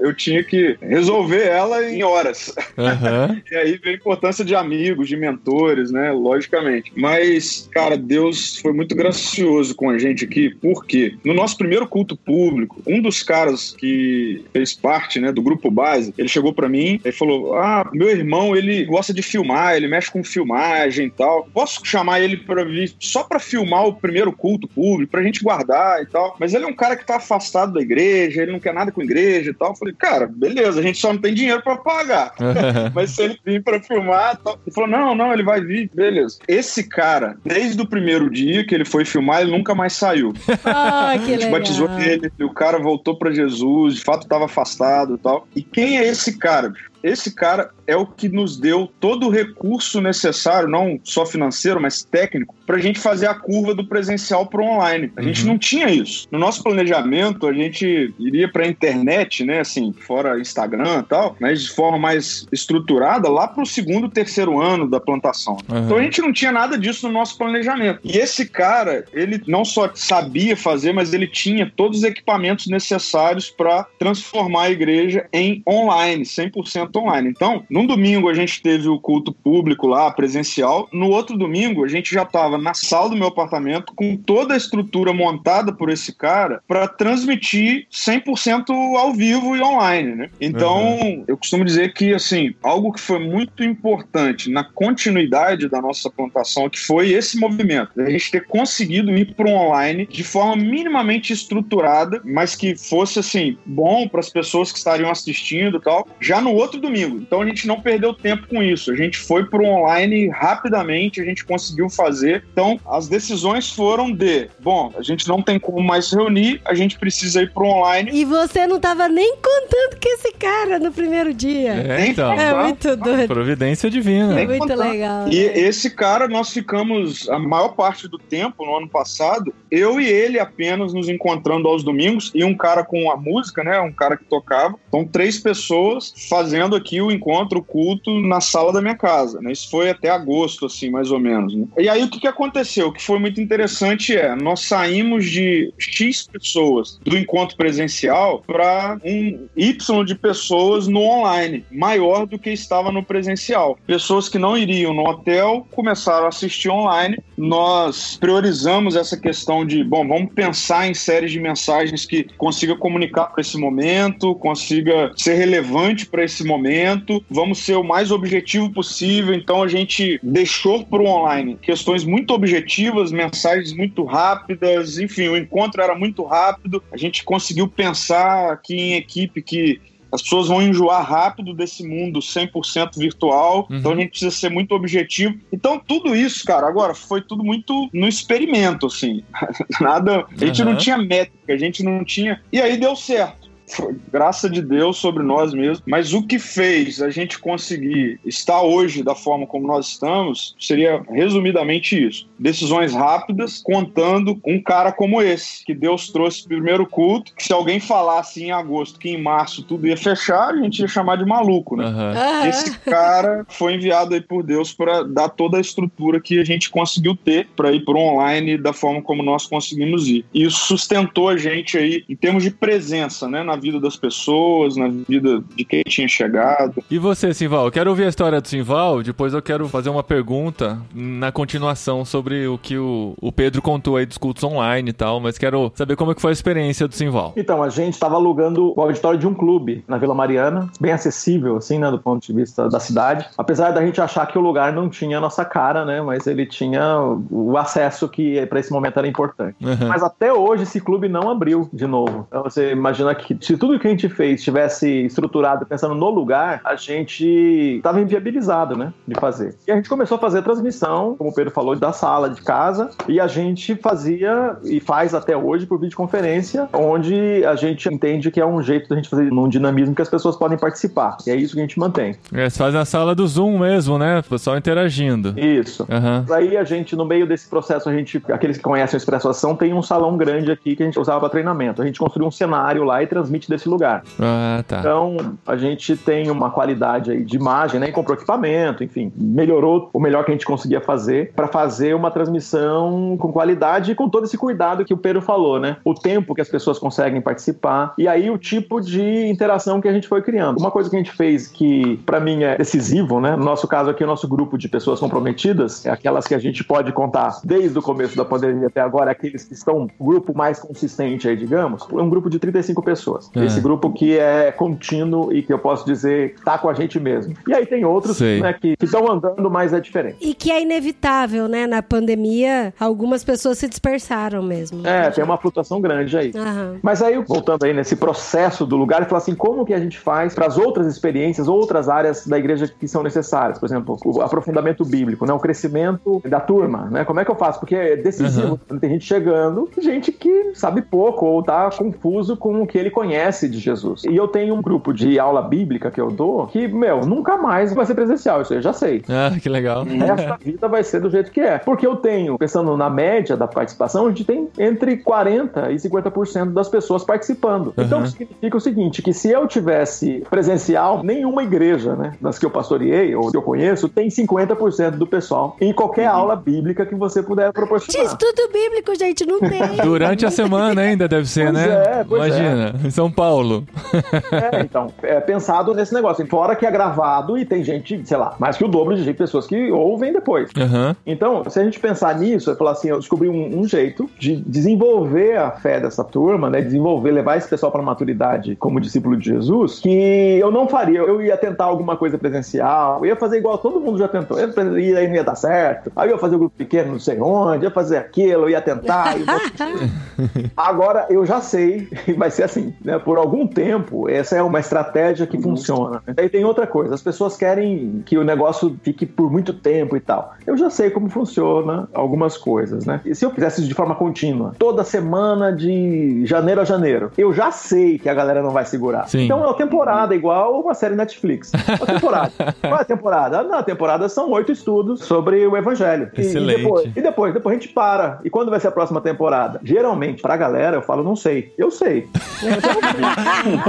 S4: eu tinha que resolver ela em horas. Uhum. e aí vem a importância de amigos, de mentores, né? Logicamente. Mas, cara, Deus foi muito gracioso com a gente aqui, porque no nosso primeiro culto público, um dos caras que fez parte, né, do grupo base, ele chegou para mim e falou: Ah, meu irmão, ele gosta de filmar, ele mexe com filmagem e tal. Posso chamar ele para vir só para filmar o primeiro culto público, pra gente guardar e tal. Mas ele é um cara que tá afastado da igreja, ele não quer nada com a igreja e tal. Eu falei, cara, beleza, a gente só não tem dinheiro para pagar. Mas se ele vir para filmar, tal. ele falou: não, não, ele vai vir, beleza. Esse cara, desde o primeiro dia que ele foi filmar, ele nunca mais saiu.
S3: Ah, que
S4: a gente
S3: legal.
S4: batizou ele, e o cara voltou para Jesus, de fato estava afastado e tal. E quem é esse cara? Esse cara é o que nos deu todo o recurso necessário, não só financeiro, mas técnico, para a gente fazer a curva do presencial para o online. A uhum. gente não tinha isso. No nosso planejamento, a gente iria para a internet, né, assim, fora Instagram e tal, mas de forma mais estruturada lá para o segundo, terceiro ano da plantação. Uhum. Então a gente não tinha nada disso no nosso planejamento. E esse cara, ele não só sabia fazer, mas ele tinha todos os equipamentos necessários para transformar a igreja em online, 100% atendimento online. Então, num domingo a gente teve o culto público lá, presencial. No outro domingo a gente já estava na sala do meu apartamento com toda a estrutura montada por esse cara para transmitir 100% ao vivo e online, né? Então, uhum. eu costumo dizer que assim, algo que foi muito importante na continuidade da nossa plantação que foi esse movimento, a gente ter conseguido ir para o online de forma minimamente estruturada, mas que fosse assim bom para as pessoas que estariam assistindo e tal, já no outro domingo. Então a gente não perdeu tempo com isso. A gente foi para o online rapidamente, a gente conseguiu fazer. Então as decisões foram de, bom, a gente não tem como mais se reunir, a gente precisa ir para o online.
S3: E você não estava nem contando com esse cara no primeiro dia.
S2: É, então.
S3: É muito doido.
S2: Providência divina.
S3: É muito contar. legal.
S4: E né? esse cara, nós ficamos a maior parte do tempo no ano passado, eu e ele apenas nos encontrando aos domingos e um cara com a música, né? Um cara que tocava. Então, três pessoas fazendo aqui o encontro, o culto na sala da minha casa. Né? Isso foi até agosto, assim, mais ou menos. Né? E aí, o que, que aconteceu? O que foi muito interessante é, nós saímos de X pessoas do encontro presencial para um Y de pessoas no online, maior do que estava no presencial. Pessoas que não iriam no hotel começaram a assistir online. Nós priorizamos essa questão de, bom, vamos pensar em séries de mensagens que consiga comunicar para esse momento, consiga ser relevante para esse momento. Vamos ser o mais objetivo possível. Então a gente deixou para o online questões muito objetivas, mensagens muito rápidas. Enfim, o encontro era muito rápido. A gente conseguiu pensar aqui em equipe que as pessoas vão enjoar rápido desse mundo 100% virtual, uhum. então a gente precisa ser muito objetivo. Então, tudo isso, cara, agora foi tudo muito no experimento, assim. Nada. A gente uhum. não tinha métrica, a gente não tinha. E aí deu certo graça de Deus sobre nós mesmos. Mas o que fez a gente conseguir estar hoje da forma como nós estamos seria resumidamente isso: decisões rápidas, contando um cara como esse, que Deus trouxe primeiro culto. Que se alguém falasse em agosto que em março tudo ia fechar, a gente ia chamar de maluco, né? Uhum. Esse cara foi enviado aí por Deus para dar toda a estrutura que a gente conseguiu ter para ir para o online da forma como nós conseguimos ir. E isso sustentou a gente aí em termos de presença, né? Na vida das pessoas, na vida de quem tinha chegado.
S2: E você, Simval? Eu quero ouvir a história do Simval, depois eu quero fazer uma pergunta na continuação sobre o que o, o Pedro contou aí dos cultos online e tal, mas quero saber como é que foi a experiência do Simval.
S5: Então, a gente estava alugando o auditório de um clube na Vila Mariana, bem acessível, assim, né, do ponto de vista da cidade. Apesar da gente achar que o lugar não tinha a nossa cara, né, mas ele tinha o acesso que para esse momento era importante. Uhum. Mas até hoje esse clube não abriu de novo. Então você imagina que se tudo que a gente fez tivesse estruturado pensando no lugar, a gente estava inviabilizado, né, de fazer. E a gente começou a fazer a transmissão, como o Pedro falou, da sala de casa, e a gente fazia e faz até hoje por videoconferência, onde a gente entende que é um jeito da gente fazer num dinamismo que as pessoas podem participar. E é isso que a gente mantém.
S2: É, você faz na sala do Zoom mesmo, né? O pessoal interagindo.
S5: Isso. Uhum. Aí a gente, no meio desse processo, a gente, aqueles que conhecem a Expresso Ação, tem um salão grande aqui que a gente usava para treinamento. A gente construiu um cenário lá e transmite desse lugar.
S2: Ah, tá.
S5: Então, a gente tem uma qualidade aí de imagem, né? E comprou equipamento, enfim, melhorou o melhor que a gente conseguia fazer para fazer uma transmissão com qualidade e com todo esse cuidado que o Pedro falou, né? O tempo que as pessoas conseguem participar e aí o tipo de interação que a gente foi criando. Uma coisa que a gente fez que para mim é decisivo, né? No nosso caso aqui, o nosso grupo de pessoas comprometidas, é aquelas que a gente pode contar desde o começo da pandemia até agora, aqueles que estão o grupo mais consistente aí, digamos, é um grupo de 35 pessoas. É. Esse grupo que é contínuo e que eu posso dizer tá com a gente mesmo. E aí tem outros né, que estão andando, mas é diferente.
S3: E que é inevitável, né? Na pandemia, algumas pessoas se dispersaram mesmo.
S5: É, tem uma flutuação grande aí. Uhum. Mas aí, voltando aí nesse processo do lugar, ele fala assim, como que a gente faz para as outras experiências, outras áreas da igreja que são necessárias? Por exemplo, o aprofundamento bíblico, né? O crescimento da turma, né? Como é que eu faço? Porque é decisivo. Uhum. Tem gente chegando, gente que sabe pouco ou tá confuso com o que ele conhece conhece de Jesus. E eu tenho um grupo de aula bíblica que eu dou que, meu, nunca mais vai ser presencial, isso eu já sei.
S2: Ah, que legal.
S5: Essa vida vai ser do jeito que é. Porque eu tenho, pensando na média da participação, a gente tem entre 40% e 50% das pessoas participando. Então,
S2: Uhum.
S5: significa o seguinte, que se eu tivesse presencial, nenhuma igreja, né, das que eu pastoreei ou que eu conheço, tem 50% do pessoal em qualquer aula bíblica que você puder
S3: De
S5: proporcionar.
S3: estudo bíblico, gente, não tem.
S2: Durante a semana ainda deve ser,
S5: Pois
S2: né?
S5: é, pois
S2: Imagina, em São Paulo.
S5: É, então, é pensado nesse negócio. Fora que é gravado e tem gente, sei lá, mais que o dobro de pessoas que ouvem depois.
S2: Aham.
S5: Então, se a gente pensar nisso, eu falar assim, eu descobri um, um jeito de desenvolver a fé dessa turma, né? Desenvolver, levar esse pessoal para maturidade como discípulo de Jesus, que eu não faria. Eu ia tentar alguma coisa presencial, eu ia fazer igual todo mundo já tentou. Eu ia- aí não ia dar certo. Aí eu ia fazer um grupo pequeno, não sei onde, ia fazer aquilo, eu ia tentar. eu ia- Agora eu já sei, e vai ser assim, né? Por algum tempo, essa é uma estratégia que funciona. Aí tem outra coisa, as pessoas querem que o negócio fique por muito tempo e tal. Eu já sei como funciona algumas coisas, né? E se eu fizesse isso de forma contínua, toda semana de janeiro a janeiro, eu já sei que a galera não vai segurar.
S2: Sim.
S5: Então é uma temporada igual uma série Netflix. Uma temporada. Qual é a temporada? Na temporada são oito estudos sobre o evangelho. E-
S2: Excelente.
S5: E depois, e depois, depois a gente para. E quando vai ser a próxima temporada? Geralmente, pra galera, eu falo, não sei. Eu sei.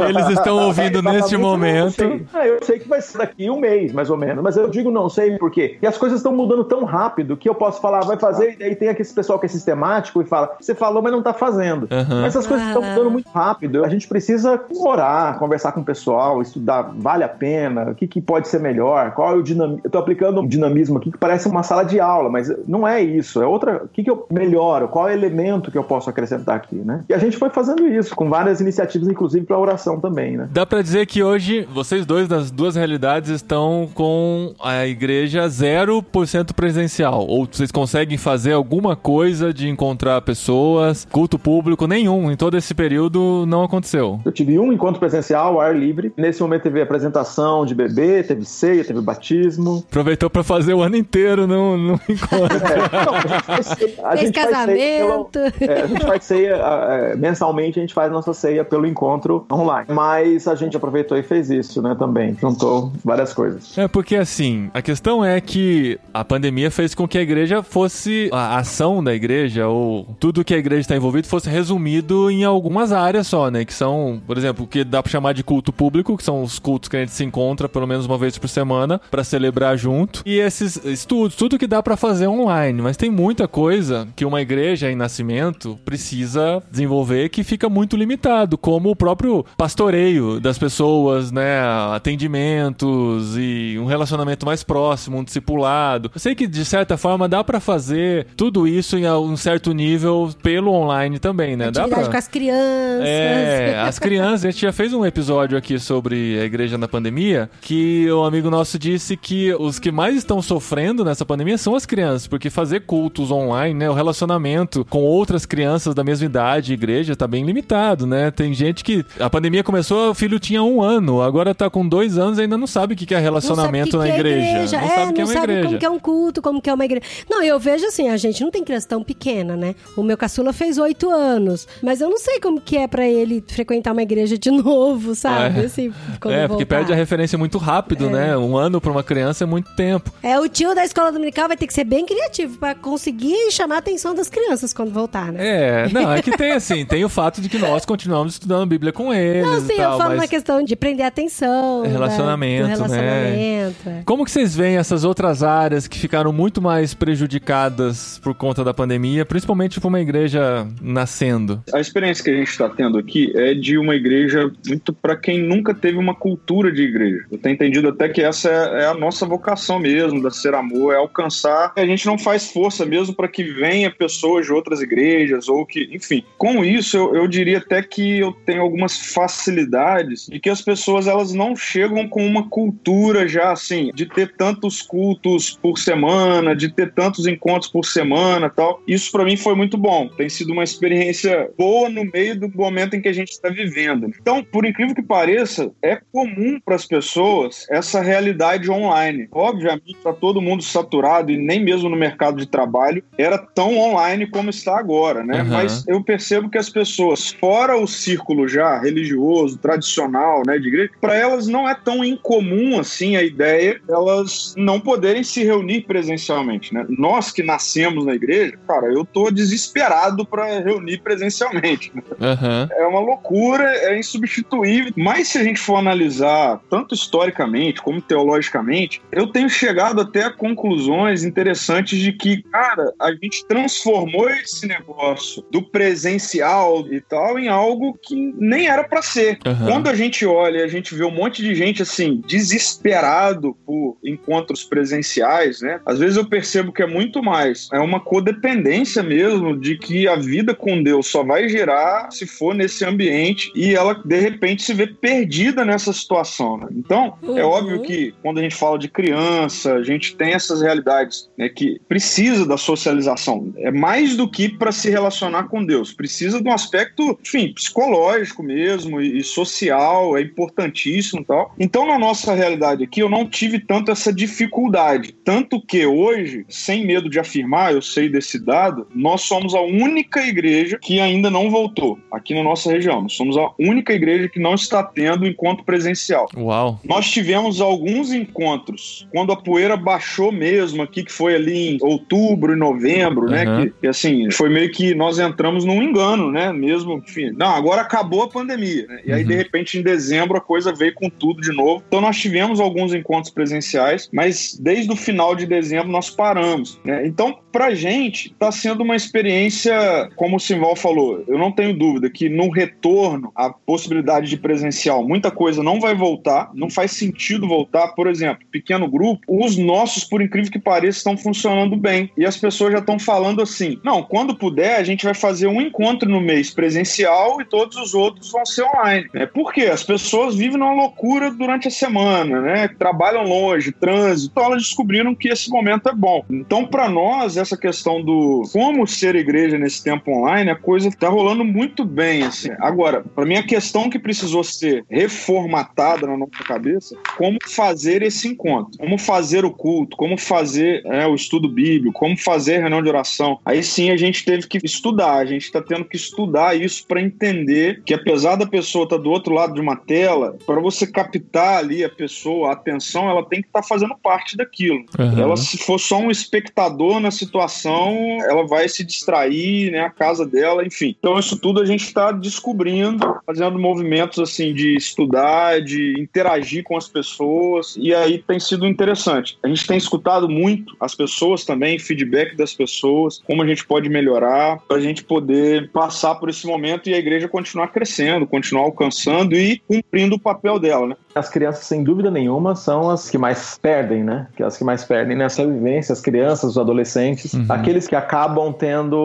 S2: Eles estão ouvindo neste
S5: eu
S2: momento.
S5: sei. Ah, eu sei que vai ser daqui um mês, mais ou menos. Mas eu digo não sei por quê. E as coisas estão mudando tão rápido que eu posso falar, vai fazer, e aí tem aquele pessoal que é sistemático e fala, você falou, mas não tá fazendo.
S2: Aham.
S5: Mas as coisas estão
S3: Ah.
S5: mudando muito rápido. A gente precisa orar, conversar com o pessoal, estudar, vale a pena, o que, que pode ser melhor, qual é o dinamismo. Eu tô aplicando um dinamismo aqui que parece uma sala de aula, mas não é isso. É outra. O que, que eu melhoro? Qual é o elemento que eu posso acrescentar aqui, né? E a gente foi fazendo isso, com várias iniciativas, inclusive para oração também, né?
S2: Dá pra dizer que hoje vocês dois das duas realidades estão com a igreja 0% presencial. Ou vocês conseguem fazer alguma coisa de encontrar pessoas, culto público, nenhum. Em todo esse período não aconteceu.
S5: Eu tive um encontro presencial, ao ar livre. Nesse momento teve apresentação de bebê, teve ceia, teve batismo.
S2: Aproveitou pra fazer o ano inteiro no encontro.
S5: É, não, a gente faz ceia, a
S3: Fez
S5: gente faz ceia pelo-
S3: casamento.
S5: é, a gente faz ceia, é, mensalmente a gente faz nossa ceia pelo encontro online. Mas a gente aproveitou e fez isso, né, também. Juntou várias coisas.
S2: É porque assim, a questão é que a pandemia fez com que a igreja fosse a ação da igreja ou tudo que a igreja está envolvido fosse resumido em algumas áreas só, né? Que são, por exemplo, o que dá pra chamar de culto público, que são os cultos que a gente se encontra pelo menos uma vez por semana pra celebrar junto, e esses estudos, tudo que dá pra fazer online, mas tem muita coisa que uma igreja em nascimento precisa desenvolver que fica muito limitado, como o próprio pastoreio das pessoas, né, atendimentos e um relacionamento mais próximo, um discipulado. Eu sei que de certa forma dá pra fazer tudo isso em um certo nível pelo online também, né? Dá
S3: Atividade
S2: pra...
S3: com as crianças.
S2: É, as crianças, a gente já fez um episódio aqui sobre a igreja na pandemia, que um amigo nosso disse que os que mais estão sofrendo nessa pandemia são as crianças, porque fazer cultos online, né, o relacionamento com outras crianças da mesma idade, igreja, tá bem limitado, né? Tem gente que a pandemia começou, o filho tinha um ano, agora tá com dois anos e ainda não sabe o que é relacionamento na
S3: que é
S2: igreja. Não
S3: é,
S2: sabe que é
S3: não
S2: uma
S3: sabe
S2: igreja.
S3: como que é um culto, como que é uma igreja. Não, eu vejo assim, a gente não tem criança tão pequena, né? O meu caçula fez oito anos, mas eu não sei como que é pra ele frequentar uma igreja de novo, sabe?
S2: É.
S3: Assim,
S2: É, porque perde a referência muito rápido, né? Um ano pra uma criança é muito tempo.
S3: É, o tio da escola dominical vai ter que ser bem criativo pra conseguir chamar a atenção das crianças quando voltar, né?
S2: É, não, é que tem assim, tem o fato de que nós continuamos estudando a Bíblia com eles
S3: Não,
S2: e
S3: sim,
S2: tal,
S3: eu falo
S2: mas
S3: na questão de prender a atenção. né?
S2: Relacionamento, né?
S3: relacionamento. é.
S2: como que vocês veem essas outras áreas que ficaram muito mais prejudicadas por conta da pandemia, principalmente para uma igreja nascendo?
S4: A experiência que a gente está tendo aqui é de uma igreja muito para quem nunca teve uma cultura de igreja. Eu tenho entendido até que essa é, é a nossa vocação mesmo, da Ser Amor, é alcançar. A gente não faz força mesmo para que venha pessoas de outras igrejas ou que, enfim. Com isso, eu, eu diria até que eu tenho algumas facilidades de que as pessoas elas não chegam com uma cultura já assim de ter tantos cultos por semana, de ter tantos encontros por semana, tal. Isso para mim foi muito bom. Tem sido uma experiência boa no meio do momento em que a gente está vivendo. Então, por incrível que pareça, é comum para as pessoas essa realidade online. Obviamente, está todo mundo saturado e nem mesmo no mercado de trabalho era tão online como está agora, né?
S2: Uhum.
S4: Mas eu percebo que as pessoas, fora o círculo já religioso, tradicional, né, de igreja, para elas não é tão incomum assim a ideia de elas não poderem se reunir presencialmente, né? Nós que nascemos na igreja, cara, eu tô desesperado para reunir presencialmente. né?
S2: Aham.
S4: É uma loucura, é insubstituível. Mas se a gente for analisar, tanto historicamente como teologicamente, eu tenho chegado até a conclusões interessantes de que, cara, a gente transformou esse negócio do presencial e tal em algo que nem era para ser.
S2: Aham.
S4: Quando a gente olha, a gente vê um monte de gente assim desesperado por encontros presenciais, né? Às vezes eu percebo que é muito mais é uma codependência mesmo de que a vida com Deus só vai gerar se for nesse ambiente e ela de repente se vê perdida nessa situação, né? Então, é
S3: Uhum.
S4: óbvio que quando a gente fala de criança, a gente tem essas realidades, né, que precisa da socialização. É mais do que para se relacionar com Deus. Precisa de um aspecto, enfim, psicológico mesmo e, e social, é importantíssimo e tal. Então, na nossa realidade aqui, eu não tive tanto essa dificuldade. Tanto que hoje, sem medo de afirmar, eu sei desse dado, nós somos a única igreja que ainda não voltou aqui na nossa região. Nós somos a única igreja que não está tendo encontro presencial.
S2: Uau.
S4: Nós tivemos alguns encontros quando a poeira baixou mesmo aqui, que foi ali em outubro e novembro, né?
S2: Uhum.
S4: Que, que, assim, foi meio que nós entramos num engano, né? Mesmo, enfim, não, agora acabou a pandemia. né? E aí,
S2: Uhum.
S4: de repente, em dezembro, a coisa veio com tudo de novo. Então, nós tivemos alguns encontros presenciais, mas desde o final de dezembro nós paramos, né? Então, pra gente, tá sendo uma experiência, como o Simval falou, eu não tenho dúvida que no retorno, a possibilidade de presencial, muita coisa não vai voltar, não faz sentido voltar. Por exemplo, pequeno grupo, os nossos, por incrível que pareça, estão funcionando bem. E as pessoas já estão falando assim: não, quando puder, a gente vai fazer um encontro no mês presencial e todos os outros vão ser online. É porque as pessoas vivem numa loucura durante a semana, né? Trabalham longe, trânsito, então elas descobriram que esse momento é bom. Então, para nós, essa questão do como ser igreja nesse tempo online, a coisa tá rolando muito bem, assim. Agora, para mim, a questão que precisou ser reformatada na nossa cabeça, como fazer esse encontro, como fazer o culto, como fazer é, o estudo bíblico, como fazer a reunião de oração. Aí sim a gente teve que estudar, a gente está tendo que estudar isso para entender que apesar da pessoa estar do outro lado de uma tela, para você captar ali a pessoa, a atenção, ela tem que estar fazendo parte daquilo.
S2: Aham.
S4: Ela, se for só um espectador na situação, ela vai se distrair, né? A casa dela, enfim. Então, isso tudo a gente está descobrindo, fazendo movimentos assim de estudar, de interagir com as pessoas, e aí tem sido interessante. A gente tem escutado muito as pessoas também, feedback das pessoas, como a gente pode melhorar, para a gente poder passar por esse momento e a igreja continuar crescendo, continuar alcançando e cumprindo o papel dela, né?
S5: As crianças, sem dúvida nenhuma, são as que mais perdem, né? Que as que mais perdem nessa vivência, as crianças, os adolescentes,
S2: Uhum.
S5: aqueles que acabam tendo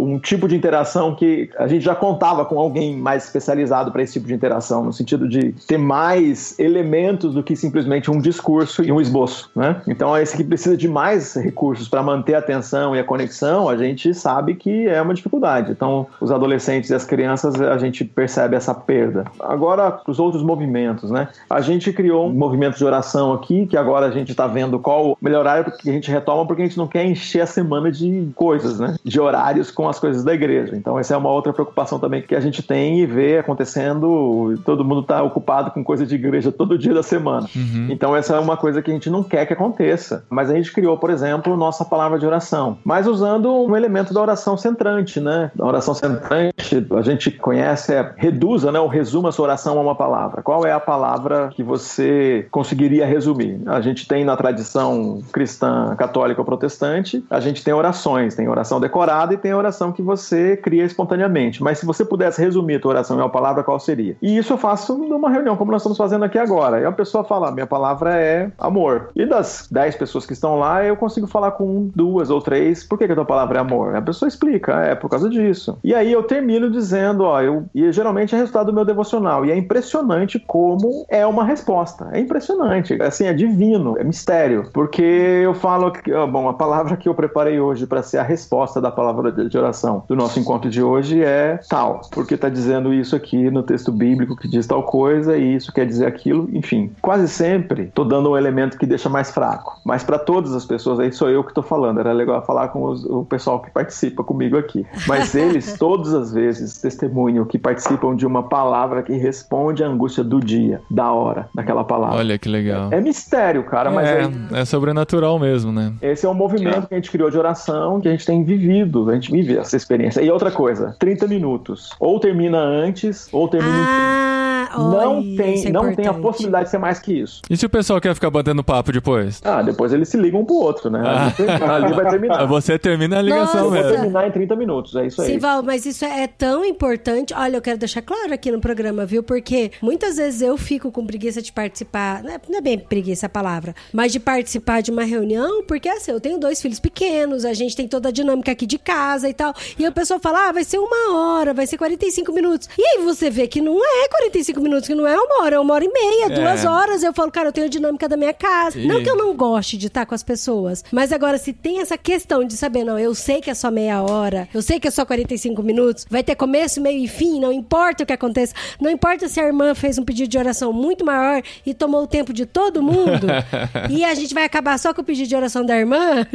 S5: um tipo de interação que a gente já contava com alguém mais especializado para esse tipo de interação, no sentido de ter mais elementos do que simplesmente um discurso e um esboço, né? Então, esse que precisa de mais recursos para manter a atenção e a conexão, a gente sabe que é uma dificuldade. Então, os adolescentes e as crianças, a gente percebe essa perda. Agora, os outros movimentos, né? A gente criou um movimento de oração aqui, que agora a gente está vendo qual o melhor horário que a gente retoma, porque a gente não quer encher a semana de coisas, né? De horários com as coisas da igreja. Então, essa é uma outra preocupação também que a gente tem e vê acontecendo. Todo mundo está ocupado com coisa de igreja todo dia da semana.
S2: Uhum.
S5: Então, essa é uma coisa que a gente não quer que aconteça. Mas a gente criou, por exemplo, nossa palavra de oração, mas usando um elemento da oração centrante, né? A oração centrante, a gente conhece, reduza, né? Ou resuma sua oração a uma palavra. Qual é a palavra que você conseguiria resumir? A gente tem na tradição cristã, católica ou protestante, a gente tem orações, tem oração decorada e tem oração que você cria espontaneamente. Mas se você pudesse resumir a tua oração em uma palavra, qual seria? E isso eu faço numa reunião, como nós estamos fazendo aqui agora. E a pessoa fala, minha palavra é amor. E das 10 pessoas que estão lá, eu consigo falar com duas ou três, por que, que a tua palavra é amor? A pessoa explica, é por causa disso. E aí eu termino dizendo, ó, eu, e geralmente é resultado do meu devocional. E é impressionante como é uma resposta. É impressionante. Assim, é divino, é mistério. Porque eu falo que, bom, a palavra que eu preparei hoje para ser a resposta da palavra de oração do nosso encontro de hoje é tal. Porque tá dizendo isso aqui no texto bíblico que diz tal coisa e isso quer dizer aquilo. Enfim, quase sempre tô dando um elemento que deixa mais fraco. Mas para todas as pessoas, aí sou eu que tô falando. Era legal falar com os- o pessoal que participa comigo aqui. Mas eles, todas as vezes, testemunham que participam de uma palavra que responde à angústia do dia, da hora, daquela palavra.
S2: Olha que legal.
S5: É mistério, cara, mas
S2: é, é sobrenatural mesmo, né?
S5: esse é um movimento que a gente criou de oração, que a gente tem vivido. a gente vive essa experiência. E outra coisa, 30 minutos. Ou termina antes, ou termina em
S3: Ah,
S5: não tem,
S3: é
S5: não tem a possibilidade de ser mais que isso.
S2: E se o pessoal quer ficar batendo papo depois?
S5: Ah, depois eles se ligam um pro outro, né?
S2: Ah.
S5: Ali vai terminar.
S2: Você termina a ligação
S5: Eu vou
S3: Nossa.
S2: mesmo.
S5: terminar em 30 minutos, é isso aí.
S3: Sival, mas isso é tão importante. Olha, eu quero deixar claro aqui no programa, viu? Porque muitas vezes eu fico com preguiça de participar. Não é, não é bem preguiça a palavra, mas de participar de uma reunião, porque assim, eu tenho dois filhos pequenos, a gente tem toda a dinâmica aqui de casa e tal. E a pessoa fala, ah, vai ser uma hora, vai ser 45 minutos. E aí você vê que não é 45 minutos, que não é uma hora, é uma hora e meia,
S2: É.
S3: duas horas. Eu falo, cara, eu tenho a dinâmica da minha casa.
S2: E-
S3: Não que eu não goste de estar com as pessoas, mas agora se tem essa questão de saber, não, eu sei que é só meia hora, eu sei que é só 45 minutos, vai ter começo, meio e fim, não importa o que aconteça. Não importa se a irmã fez um pedido de oração muito maior e tomou o tempo de todo mundo, e a gente vai acabar só com o pedido de oração da irmã.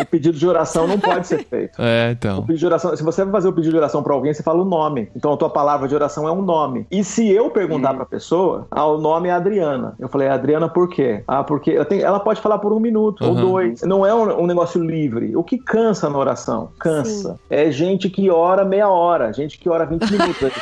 S5: O pedido de oração não pode ser feito.
S2: É,
S5: O
S2: então.
S5: pedido de oração, se você vai fazer o pedido de oração pra alguém, você fala o nome. Então a tua palavra de oração é um nome. E se eu perguntar pra pessoa, ah, o nome é Adriana. Eu falei, Adriana, por quê? Ah, porque eu tenho- ela pode falar por um minuto ou
S2: Uhum.
S5: dois. Não é um, um negócio livre. O que cansa na oração? Cansa. É gente que ora meia hora, gente que ora 20 minutos.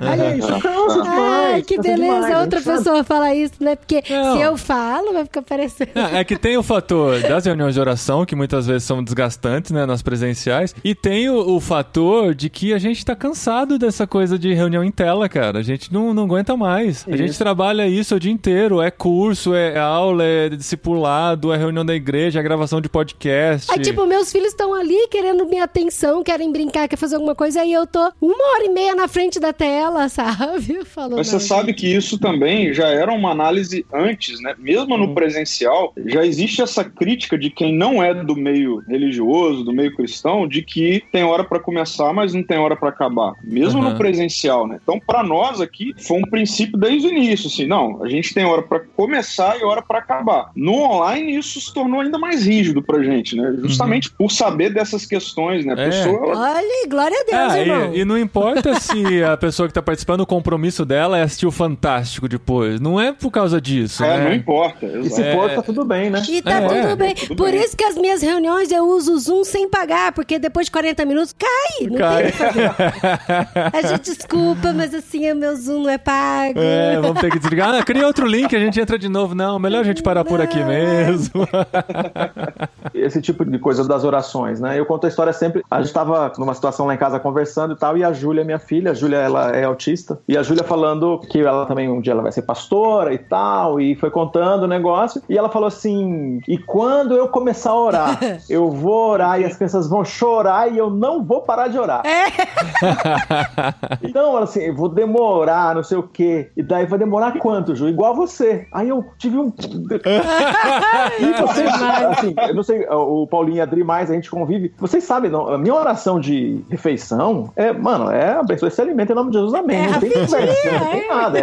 S5: Olha isso, cansa demais.
S3: Ai, que
S5: cansa
S3: beleza,
S5: a
S3: outra pessoa fala isso, né? Porque
S2: Não.
S3: se eu falo, vai ficar parecendo.
S2: Não, É que tem o fator das reuniões de oração, que muitas vezes são desgastantes, né, nas presenciais, e tem o, o fator de que a gente tá cansado dessa coisa de reunião em tela, cara. A gente não, não aguenta mais. A gente
S5: Isso.
S2: trabalha isso o dia inteiro. É curso, é aula, é discipulado, é reunião da igreja, é gravação de podcast.
S3: Aí, tipo, meus filhos estão ali querendo minha atenção, querem brincar, querem fazer alguma coisa, aí eu tô uma hora e meia na frente da tela, sabe? Falando,
S4: Mas você
S3: "Não,
S4: sabe
S3: gente."
S4: que isso também já era uma análise antes, né? Mesmo no presencial, já existe essa crítica de quem não é do meio religioso, do meio cristão, de que tem hora para começar, mas não tem hora para acabar. Mesmo
S2: Uhum.
S4: no presencial, né? Então, para nós aqui, foi um princípio desde o início, assim, não, a gente tem hora para começar e hora para acabar. No online, isso se tornou ainda mais rígido pra gente, né? Justamente por saber dessas questões, né? A
S2: É.
S4: pessoa, ela
S3: Olha, glória a Deus,
S2: Ah,
S3: irmão.
S2: e, e não importa se a pessoa que tá participando, o compromisso dela é assistir o Fantástico depois. Não é por causa disso,
S4: é,
S2: né?
S4: não importa.
S5: E se
S4: exato.
S5: for, tá tudo bem, né?
S3: E tá
S2: É,
S3: tudo bem.
S4: tudo
S3: Por
S4: bem.
S3: isso que as minhas reuniões eu uso o Zoom sem pagar, porque depois de 40 minutos cai. Não
S2: Cai.
S3: tem o que fazer. A gente desculpa, mas assim, o meu Zoom não é pago.
S2: É, vamos ter que desligar. Ah, cria outro link, a gente entra de novo. Não, melhor a gente parar por aqui mesmo.
S5: esse tipo de coisa das orações, né? Eu conto a história sempre. A gente tava numa situação lá em casa conversando e tal, e a Júlia, minha filha, a Júlia, ela é autista, e a Júlia falando que ela também um dia ela vai ser pastora e tal, e foi contando o negócio, e ela falou assim: "E quando eu começar a orar, eu vou orar e as pessoas vão chorar e eu não vou parar de orar". Então, ela assim, eu vou demorar, não sei o quê. E daí vai demorar quanto, Ju? Igual você. Aí eu tive um e vocês, assim, eu não sei, o Paulinho e a Adri mais, a gente convive. Vocês sabem, não, a minha oração de refeição é, mano, é abençoe esse alimento em nome de Jesus, amém.
S3: É
S5: não tem conversa, não tem nada.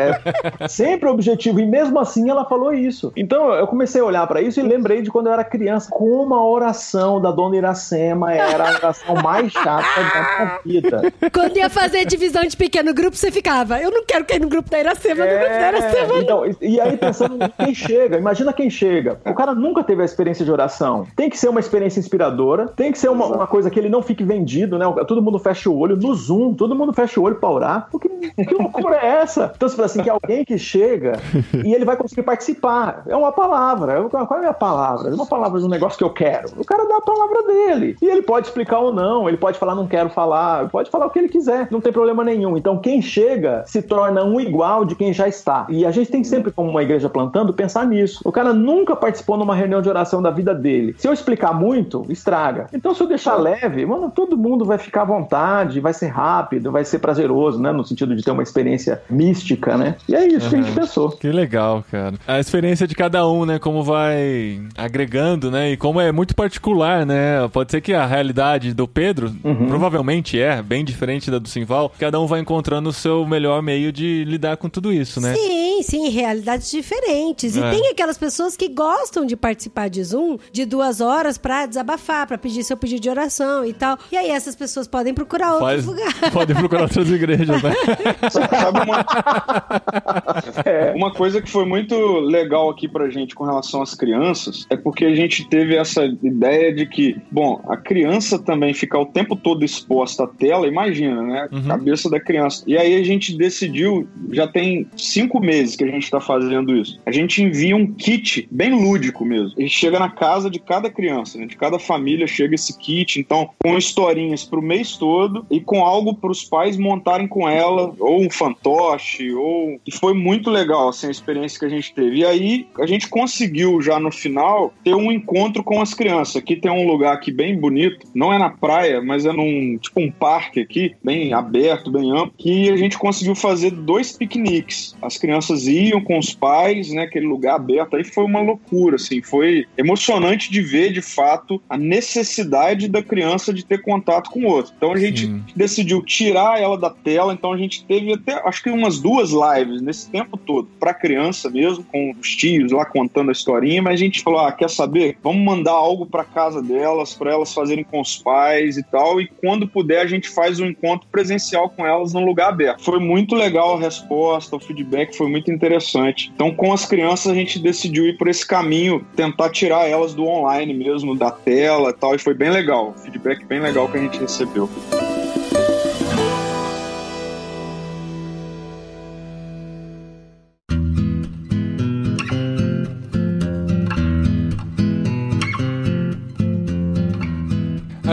S5: É sempre objetivo. E mesmo assim ela falou isso. Então eu comecei a olhar pra isso e lembrei de quando eu era criança, como a oração da dona Iracema era a oração mais chata da minha vida.
S3: Quando ia fazer divisão de pequeno grupo, você ficava. Eu não quero cair no grupo da Iracema, no grupo da Iracema. não.
S5: então, e- e aí pensando em quem chega, imagina quem chega. O cara nunca teve a experiência de oração. Tem que ser uma experiência inspiradora, tem que ser uma, uma coisa que ele não fique vendido, né? Todo mundo fecha o olho no Zoom, todo mundo fecha o olho pra orar. O que, loucura é essa? Então você fala assim, que alguém que chega e ele vai conseguir participar. É uma palavra. Qual é a palavra? É uma palavra de um negócio que eu quero. O cara dá a palavra dele. E ele pode explicar ou não, ele pode falar não quero falar, pode falar o que ele quiser, não tem problema nenhum. Então quem chega se torna um igual de quem já está. E a gente tem sempre, como uma igreja plantando, pensar nisso. O cara nunca participou numa reunião de oração da vida dele. Se eu explicar muito, estraga. Então se eu deixar leve, mano, todo mundo vai ficar à vontade, vai ser rápido, vai ser prazeroso, né? No sentido de ter uma experiência mística, né? E é isso que a gente pensou.
S2: Que legal, cara. A experiência de cada um, né? Como vai agregando, né? E como é muito particular, né? Pode ser que a realidade do Pedro,
S5: Uhum.
S2: provavelmente é, bem diferente da do Simval. Cada um vai encontrando o seu melhor meio de lidar com tudo isso, né?
S3: Sim, sim, realidades diferentes. E
S2: É.
S3: tem aquelas pessoas que gostam de participar de Zoom de duas horas pra desabafar, pra pedir seu pedido de oração e tal. E aí essas pessoas podem procurar outros
S2: Faz,
S3: lugares.
S2: pode procurar outras igrejas, né?
S4: Sabe uma... uma coisa que foi muito legal aqui pra gente com relação às crianças é porque a gente teve essa ideia de que, bom, a criança também ficar o tempo todo exposta à tela, imagina, né?
S2: Uhum.
S4: Cabeça da criança. E aí a gente decidiu, já tem cinco meses que a gente tá fazendo isso. A gente envia um kit bem lúdico mesmo. Ele chega na casa de cada criança, né? De cada família chega esse kit, então, com historinhas pro mês todo e com algo pros pais montarem com ela, ou um fantoche, ou. E foi muito legal, assim, a experiência que a gente teve. E aí a gente conseguiu já no final ter um encontro com as crianças. Aqui tem um lugar aqui bem bonito, não é na praia, mas é num tipo um parque aqui, bem aberto, bem amplo, que a gente conseguiu fazer dois piqueniques. As crianças iam com os pais, né, aquele lugar aberto. Aí foi uma loucura, assim, foi emocionante de ver de fato a necessidade da criança de ter contato com o outro. Então a gente
S2: Sim.
S4: decidiu tirar ela da tela, então a gente teve até acho que umas duas lives nesse tempo todo para criança mesmo, com os tios lá contando a historinha, mas a gente falou: "Ah, quer saber? Vamos mandar algo para casa delas, para elas fazerem com os pais e tal, e quando puder a gente faz um encontro presencial com elas num lugar aberto". Foi muito legal a resposta, o feedback foi muito interessante. Então com as crianças a gente decidiu ir por esse caminho, tentar tirar elas do online mesmo, da tela e tal, e foi bem legal. Feedback bem legal que a gente recebeu.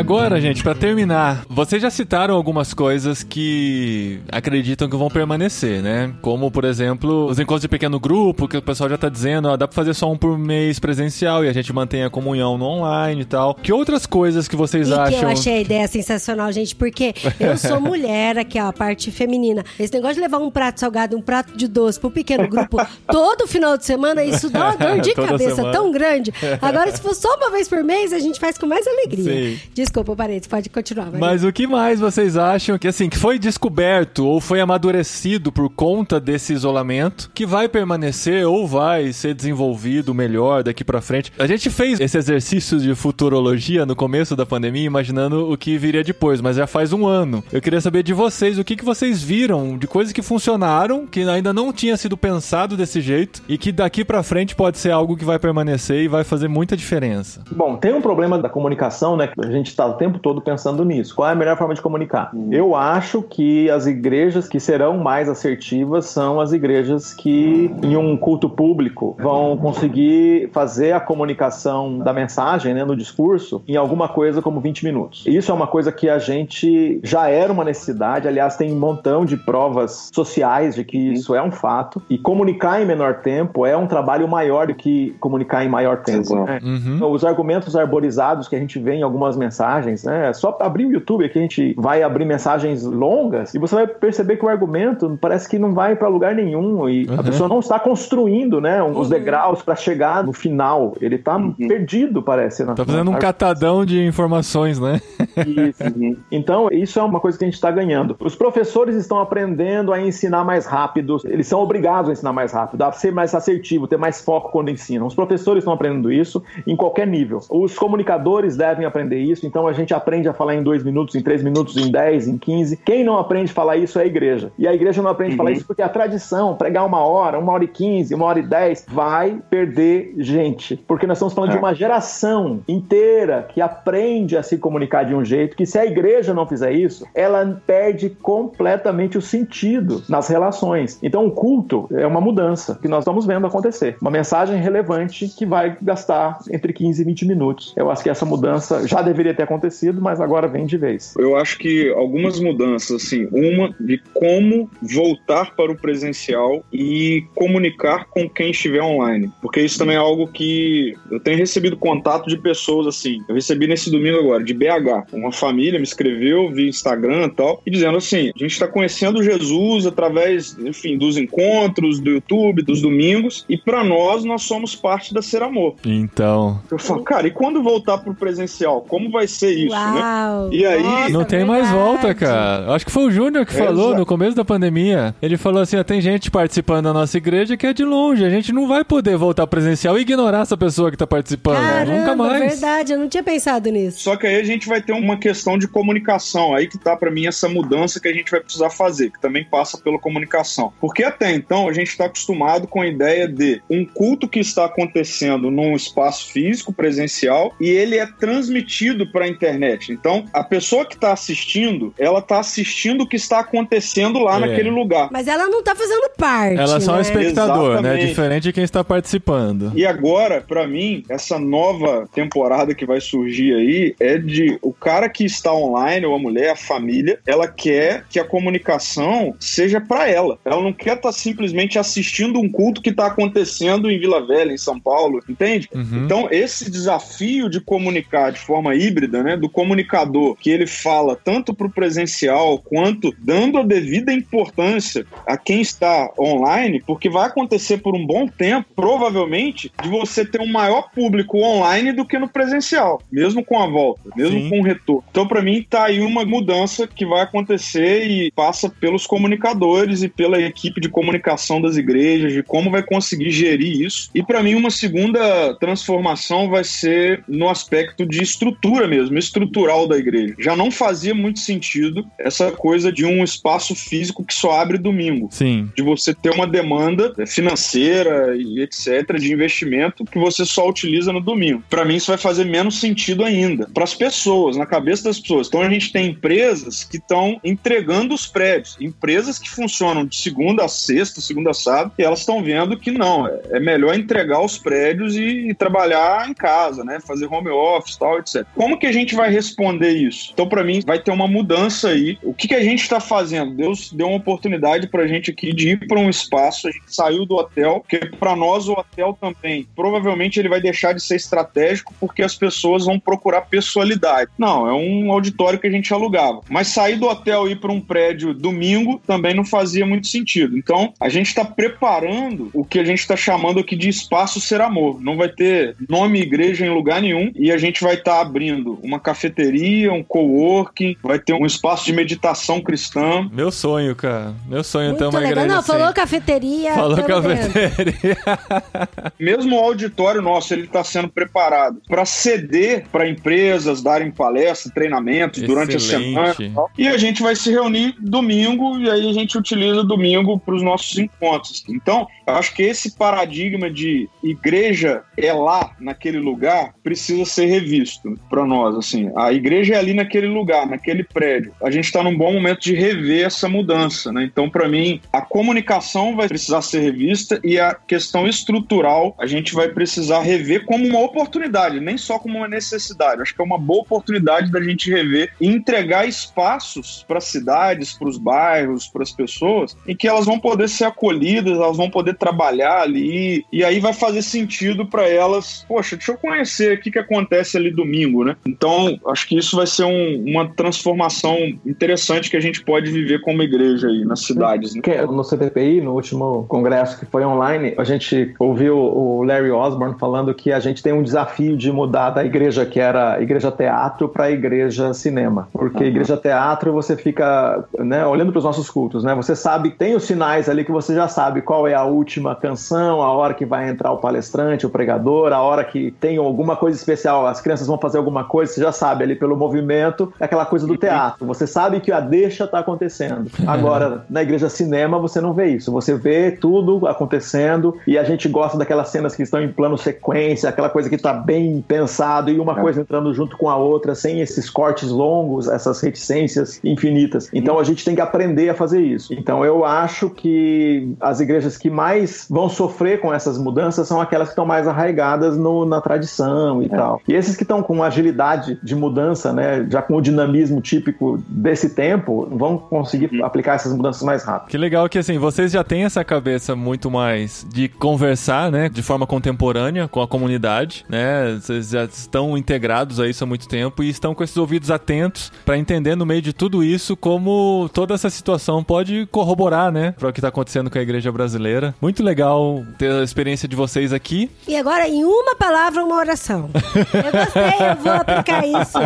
S2: Agora, gente, pra terminar, vocês já citaram algumas coisas que acreditam que vão permanecer, né? Como, por exemplo, os encontros de pequeno grupo, que o pessoal já tá dizendo, ó, dá pra fazer só um por mês presencial e a gente mantém a comunhão no online e tal. Que outras coisas que vocês
S3: E que
S2: acham?
S3: eu achei a ideia sensacional, gente, porque eu sou mulher aqui, ó, a parte feminina. Esse negócio de levar um prato salgado, um prato de doce pro pequeno grupo todo final de semana, isso dá uma dor de cabeça
S2: semana.
S3: tão grande. Agora, se for só uma vez por mês, a gente faz com mais alegria.
S2: Sim.
S3: Desculpa, parei, você pode continuar.
S2: Mas o que mais vocês acham que assim que foi descoberto ou foi amadurecido por conta desse isolamento que vai permanecer ou vai ser desenvolvido melhor daqui pra frente? A gente fez esse exercício de futurologia no começo da pandemia, imaginando o que viria depois, mas já faz um ano. Eu queria saber de vocês o que, que vocês viram de coisas que funcionaram, que ainda não tinha sido pensado desse jeito e que daqui pra frente pode ser algo que vai permanecer e vai fazer muita diferença.
S5: Bom, tem um problema da comunicação, né? que A gente está o tempo todo pensando nisso. Qual é a melhor forma de comunicar? Eu acho que as igrejas que serão mais assertivas são as igrejas que, em um culto público, vão conseguir fazer a comunicação da mensagem, né, no discurso, em alguma coisa como 20 minutos. Isso é uma coisa que a gente já era uma necessidade. Aliás, tem um montão de provas sociais de que isso é um fato. E comunicar em menor tempo é um trabalho maior do que comunicar em maior tempo. Né?
S2: Uhum.
S5: Os argumentos arborizados que a gente vê em algumas mensagens, né? É só abrir o YouTube aqui, a gente vai abrir mensagens longas e você vai perceber que o argumento parece que não vai para lugar nenhum e a
S2: Uhum.
S5: pessoa não está construindo, né, os degraus para chegar no final. Ele tá perdido, parece. na-
S2: Tá fazendo um catadão de informações, né?
S5: isso. Então, isso é uma coisa que a gente está ganhando. Os professores estão aprendendo a ensinar mais rápido, eles são obrigados a ensinar mais rápido, a ser mais assertivo, ter mais foco quando ensinam. Os professores estão aprendendo isso em qualquer nível. Os comunicadores devem aprender isso, então a gente aprende a falar em dois minutos, em três minutos, em dez, em quinze. Quem não aprende a falar isso é a igreja. E a igreja não aprende a falar isso porque a tradição, pregar uma hora, uma hora e quinze, uma hora e dez, vai perder gente. Porque nós estamos falando de uma geração inteira que aprende a se comunicar de um jeito que se a igreja não fizer isso, ela perde completamente o sentido nas relações. Então o culto é uma mudança que nós estamos vendo acontecer. Uma mensagem relevante que vai gastar entre 15 e 20 minutos. Eu acho que essa mudança já deveria ter acontecido, mas agora vem de vez.
S4: Eu acho que algumas mudanças, assim, uma de como voltar para o presencial e comunicar com quem estiver online, porque isso também é algo que eu tenho recebido contato de pessoas assim. Eu recebi nesse domingo agora de BH, uma família me escreveu via Instagram e tal, e dizendo assim: a gente está conhecendo Jesus através, enfim, dos encontros, do YouTube, dos domingos, e para nós nós somos parte da Ser Amor.
S2: Então,
S4: Eu falo, cara, e quando voltar pro presencial, como vai acontecer isso, né?
S3: Uau!
S4: E aí-
S3: Nossa,
S2: Não tem mais
S3: verdade.
S2: volta, cara. Acho que foi o Júnior que falou
S4: Exato.
S2: no começo da pandemia. Ele falou assim: tem gente participando da nossa igreja que é de longe. A gente não vai poder voltar presencial e ignorar essa pessoa que tá participando.
S3: Caramba,
S2: Nunca mais.
S3: verdade, eu não tinha pensado nisso.
S4: Só que aí a gente vai ter uma questão de comunicação. Aí que tá pra mim essa mudança que a gente vai precisar fazer, que também passa pela comunicação. Porque até então a gente está acostumado com a ideia de um culto que está acontecendo num espaço físico, presencial, e ele é transmitido para a internet. Então, a pessoa que está assistindo, ela está assistindo o que está acontecendo lá
S2: É.
S4: naquele lugar.
S3: Mas ela não tá fazendo parte.
S2: Ela é só um
S3: né?
S2: espectador, né?
S4: Exatamente.
S2: Diferente de quem está participando.
S4: E agora, pra mim, essa nova temporada que vai surgir aí é de o cara que está online, ou a mulher, a família, ela quer que a comunicação seja pra ela. Ela não quer estar simplesmente assistindo um culto que está acontecendo em Vila Velha, em São Paulo, entende?
S2: Uhum.
S4: Então, esse desafio de comunicar de forma híbrida, né, do comunicador, que ele fala tanto para o presencial quanto dando a devida importância a quem está online, porque vai acontecer por um bom tempo, provavelmente, de você ter um maior público online do que no presencial, mesmo com a volta, mesmo
S2: Sim.
S4: com o retorno. Então, para mim, tá aí uma mudança que vai acontecer e passa pelos comunicadores e pela equipe de comunicação das igrejas, de como vai conseguir gerir isso. E para mim, uma segunda transformação vai ser no aspecto de estrutura mesmo, estrutural da igreja. Já não fazia muito sentido essa coisa de um espaço físico que só abre domingo
S2: Sim.
S4: de você ter uma demanda financeira e etc de investimento que você só utiliza no domingo. Para mim isso vai fazer menos sentido ainda para as pessoas, na cabeça das pessoas. Então a gente tem empresas que estão entregando os prédios, empresas que funcionam de segunda a sexta, segunda a sábado, e elas estão vendo que não, é é melhor entregar os prédios e, e trabalhar em casa, né, fazer home office, tal, etc. Como que a gente vai responder isso? Então para mim vai ter uma mudança aí. O que que a gente está fazendo? Deus deu uma oportunidade para a gente aqui de ir para um espaço. A gente saiu do hotel, porque para nós o hotel também, provavelmente ele vai deixar de ser estratégico porque as pessoas vão procurar pessoalidade. Não, é um auditório que a gente alugava. Mas sair do hotel e ir para um prédio domingo também não fazia muito sentido. Então a gente está preparando o que a gente está chamando aqui de espaço ser amor. Não vai ter nome igreja em lugar nenhum e a gente vai estar abrindo uma cafeteria, um coworking, vai ter um espaço de meditação cristã,
S2: Meu sonho, cara. Meu sonho
S3: Muito
S2: ter uma
S3: legal.
S2: igreja
S3: Não,
S2: assim.
S3: falou cafeteria.
S2: Falou cafeteria.
S4: mesmo o auditório nosso ele está sendo preparado para ceder para empresas darem palestras, treinamentos durante a semana e tal. e a gente vai se reunir domingo e aí a gente utiliza domingo para os nossos encontros. Então, eu acho que esse paradigma de igreja é lá naquele lugar precisa ser revisto para nós. Assim, a igreja é ali naquele lugar, naquele prédio. A gente está num bom momento de rever essa mudança, né? Então, para mim, a comunicação vai precisar ser revista e a questão estrutural a gente vai precisar rever como uma oportunidade, nem só como uma necessidade. Acho que é uma boa oportunidade da gente rever e entregar espaços para as cidades, para os bairros, para as pessoas, em que elas vão poder ser acolhidas, elas vão poder trabalhar ali e aí vai fazer sentido para elas. Poxa, deixa eu conhecer o que, que acontece ali domingo, né? Então, acho que isso vai ser um- uma transformação interessante que a gente pode viver como igreja aí nas cidades. Né?
S5: No CPPI, no último congresso que foi online, a gente ouviu o Larry Osborne falando que a gente tem um desafio de mudar da igreja que era igreja teatro para igreja cinema. Porque igreja teatro você fica né, olhando para os nossos cultos, né? Você sabe, tem os sinais ali que você já sabe qual é a última canção, a hora que vai entrar o palestrante, o pregador, a hora que tem alguma coisa especial, as crianças vão fazer alguma coisa, você já sabe ali pelo movimento, é aquela coisa do teatro. Você sabe que a deixa está acontecendo. Agora, na igreja cinema, você não vê isso. Você vê tudo acontecendo e a gente gosta daquelas cenas que estão em plano sequência, aquela coisa que está bem pensado e uma coisa entrando junto com a outra, sem esses cortes longos, essas reticências infinitas. Então a gente tem que aprender a fazer isso. Então eu acho que as igrejas que mais vão sofrer com essas mudanças são aquelas que estão mais arraigadas no- na tradição e tal. E esses que estão com agilidade de mudança, né, já com o dinamismo típico desse tempo, vão conseguir aplicar essas mudanças mais rápido.
S2: Que legal que assim, vocês já têm essa cabeça muito mais de conversar, né, de forma contemporânea com a comunidade, né? Vocês já estão integrados a isso há muito tempo e estão com esses ouvidos atentos para entender no meio de tudo isso como toda essa situação pode corroborar, né, para o que tá acontecendo com a igreja brasileira. Muito legal ter a experiência de vocês aqui.
S3: E agora, em uma palavra, uma oração. Eu gostei, eu vou aplicar isso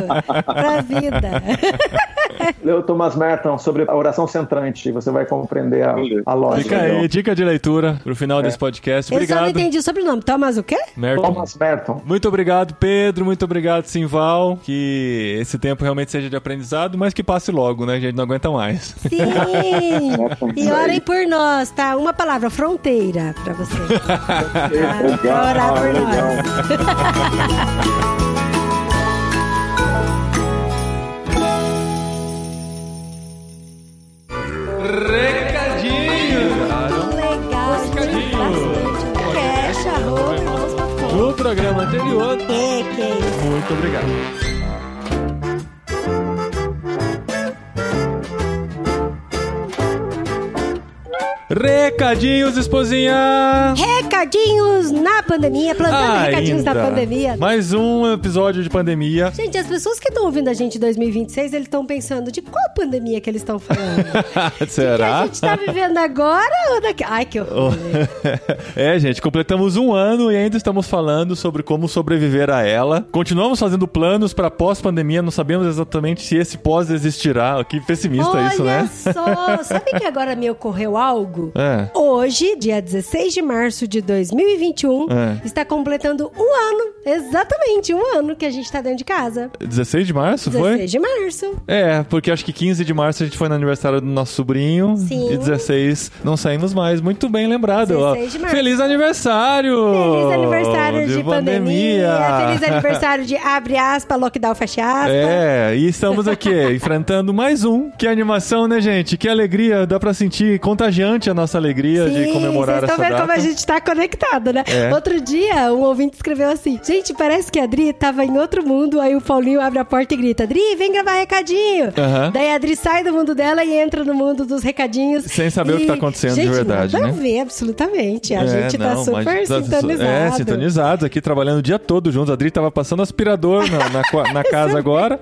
S3: pra vida.
S5: Leu Thomas Merton sobre a oração centrante. Você vai compreender a, a lógica.
S2: Fica aí, dica de leitura pro final desse podcast.
S3: Eu só não
S2: Obrigado,
S3: entendi o sobrenome. Thomas o quê?
S2: Merton.
S5: Thomas Merton.
S2: Muito obrigado, Pedro. Muito obrigado, Simval. Que esse tempo realmente seja de aprendizado, mas que passe logo, né? A gente não aguenta mais.
S3: Sim! E orem por nós, tá? Uma palavra, fronteira, pra vocês. Pra orar por nós.
S2: Recadinho!
S3: Legal, bastante. Fecha, arroba, vamos pra frente.
S2: No programa anterior.
S3: É, que é isso.
S2: Muito obrigado. Recadinhos, esposinha!
S3: Recadinhos na pandemia, plantando recadinhos na pandemia.
S2: Mais um episódio de pandemia.
S3: Gente, as pessoas que estão ouvindo a gente em 2026, eles estão pensando de qual pandemia que eles estão falando? Que a
S2: Será?
S3: gente tá vivendo agora ou daqui? Ai, que horror.
S2: é, gente, completamos um ano e ainda estamos falando sobre como sobreviver a ela. Continuamos fazendo planos para pós-pandemia, não sabemos exatamente se esse pós existirá. Que pessimista
S3: Olha
S2: isso, né?
S3: só, sabe que agora me ocorreu algo?
S2: É.
S3: Hoje, dia 16 de março de 2021,
S2: É.
S3: está completando um ano, exatamente um ano que a gente tá dentro de casa.
S2: 16 de março,
S3: 16
S2: foi?
S3: de março.
S2: É, porque acho que 15 de março a gente foi no aniversário do nosso sobrinho.
S3: Sim.
S2: E 16 não saímos mais. Muito bem lembrado. ó.
S3: 16 de março.
S2: Feliz aniversário!
S3: Feliz aniversário de, pandemia. Feliz aniversário de abre aspas, lockdown fecha aspas.
S2: É, e estamos aqui enfrentando mais um. Que animação, né, gente? Que alegria, dá pra sentir contagiante a nossa alegria de comemorar
S3: vocês
S2: essa
S3: estão vendo
S2: data.
S3: como a gente tá conectado, né?
S2: É.
S3: Outro dia, um ouvinte escreveu assim: Gente, parece que a Adri tava em outro mundo. Aí o Paulinho abre a porta e grita: Adri, vem gravar recadinho.
S2: Aham.
S3: Daí a Adri sai do mundo dela e entra no mundo dos recadinhos.
S2: Sem saber o que tá acontecendo de
S3: gente,
S2: verdade,
S3: nada
S2: né?
S3: a ver, absolutamente. A
S2: É,
S3: gente tá
S2: não,
S3: super
S2: tá-
S3: sintonizado.
S2: É, sintonizados aqui, trabalhando o dia todo juntos. A Adri tava passando aspirador na, na, na casa agora,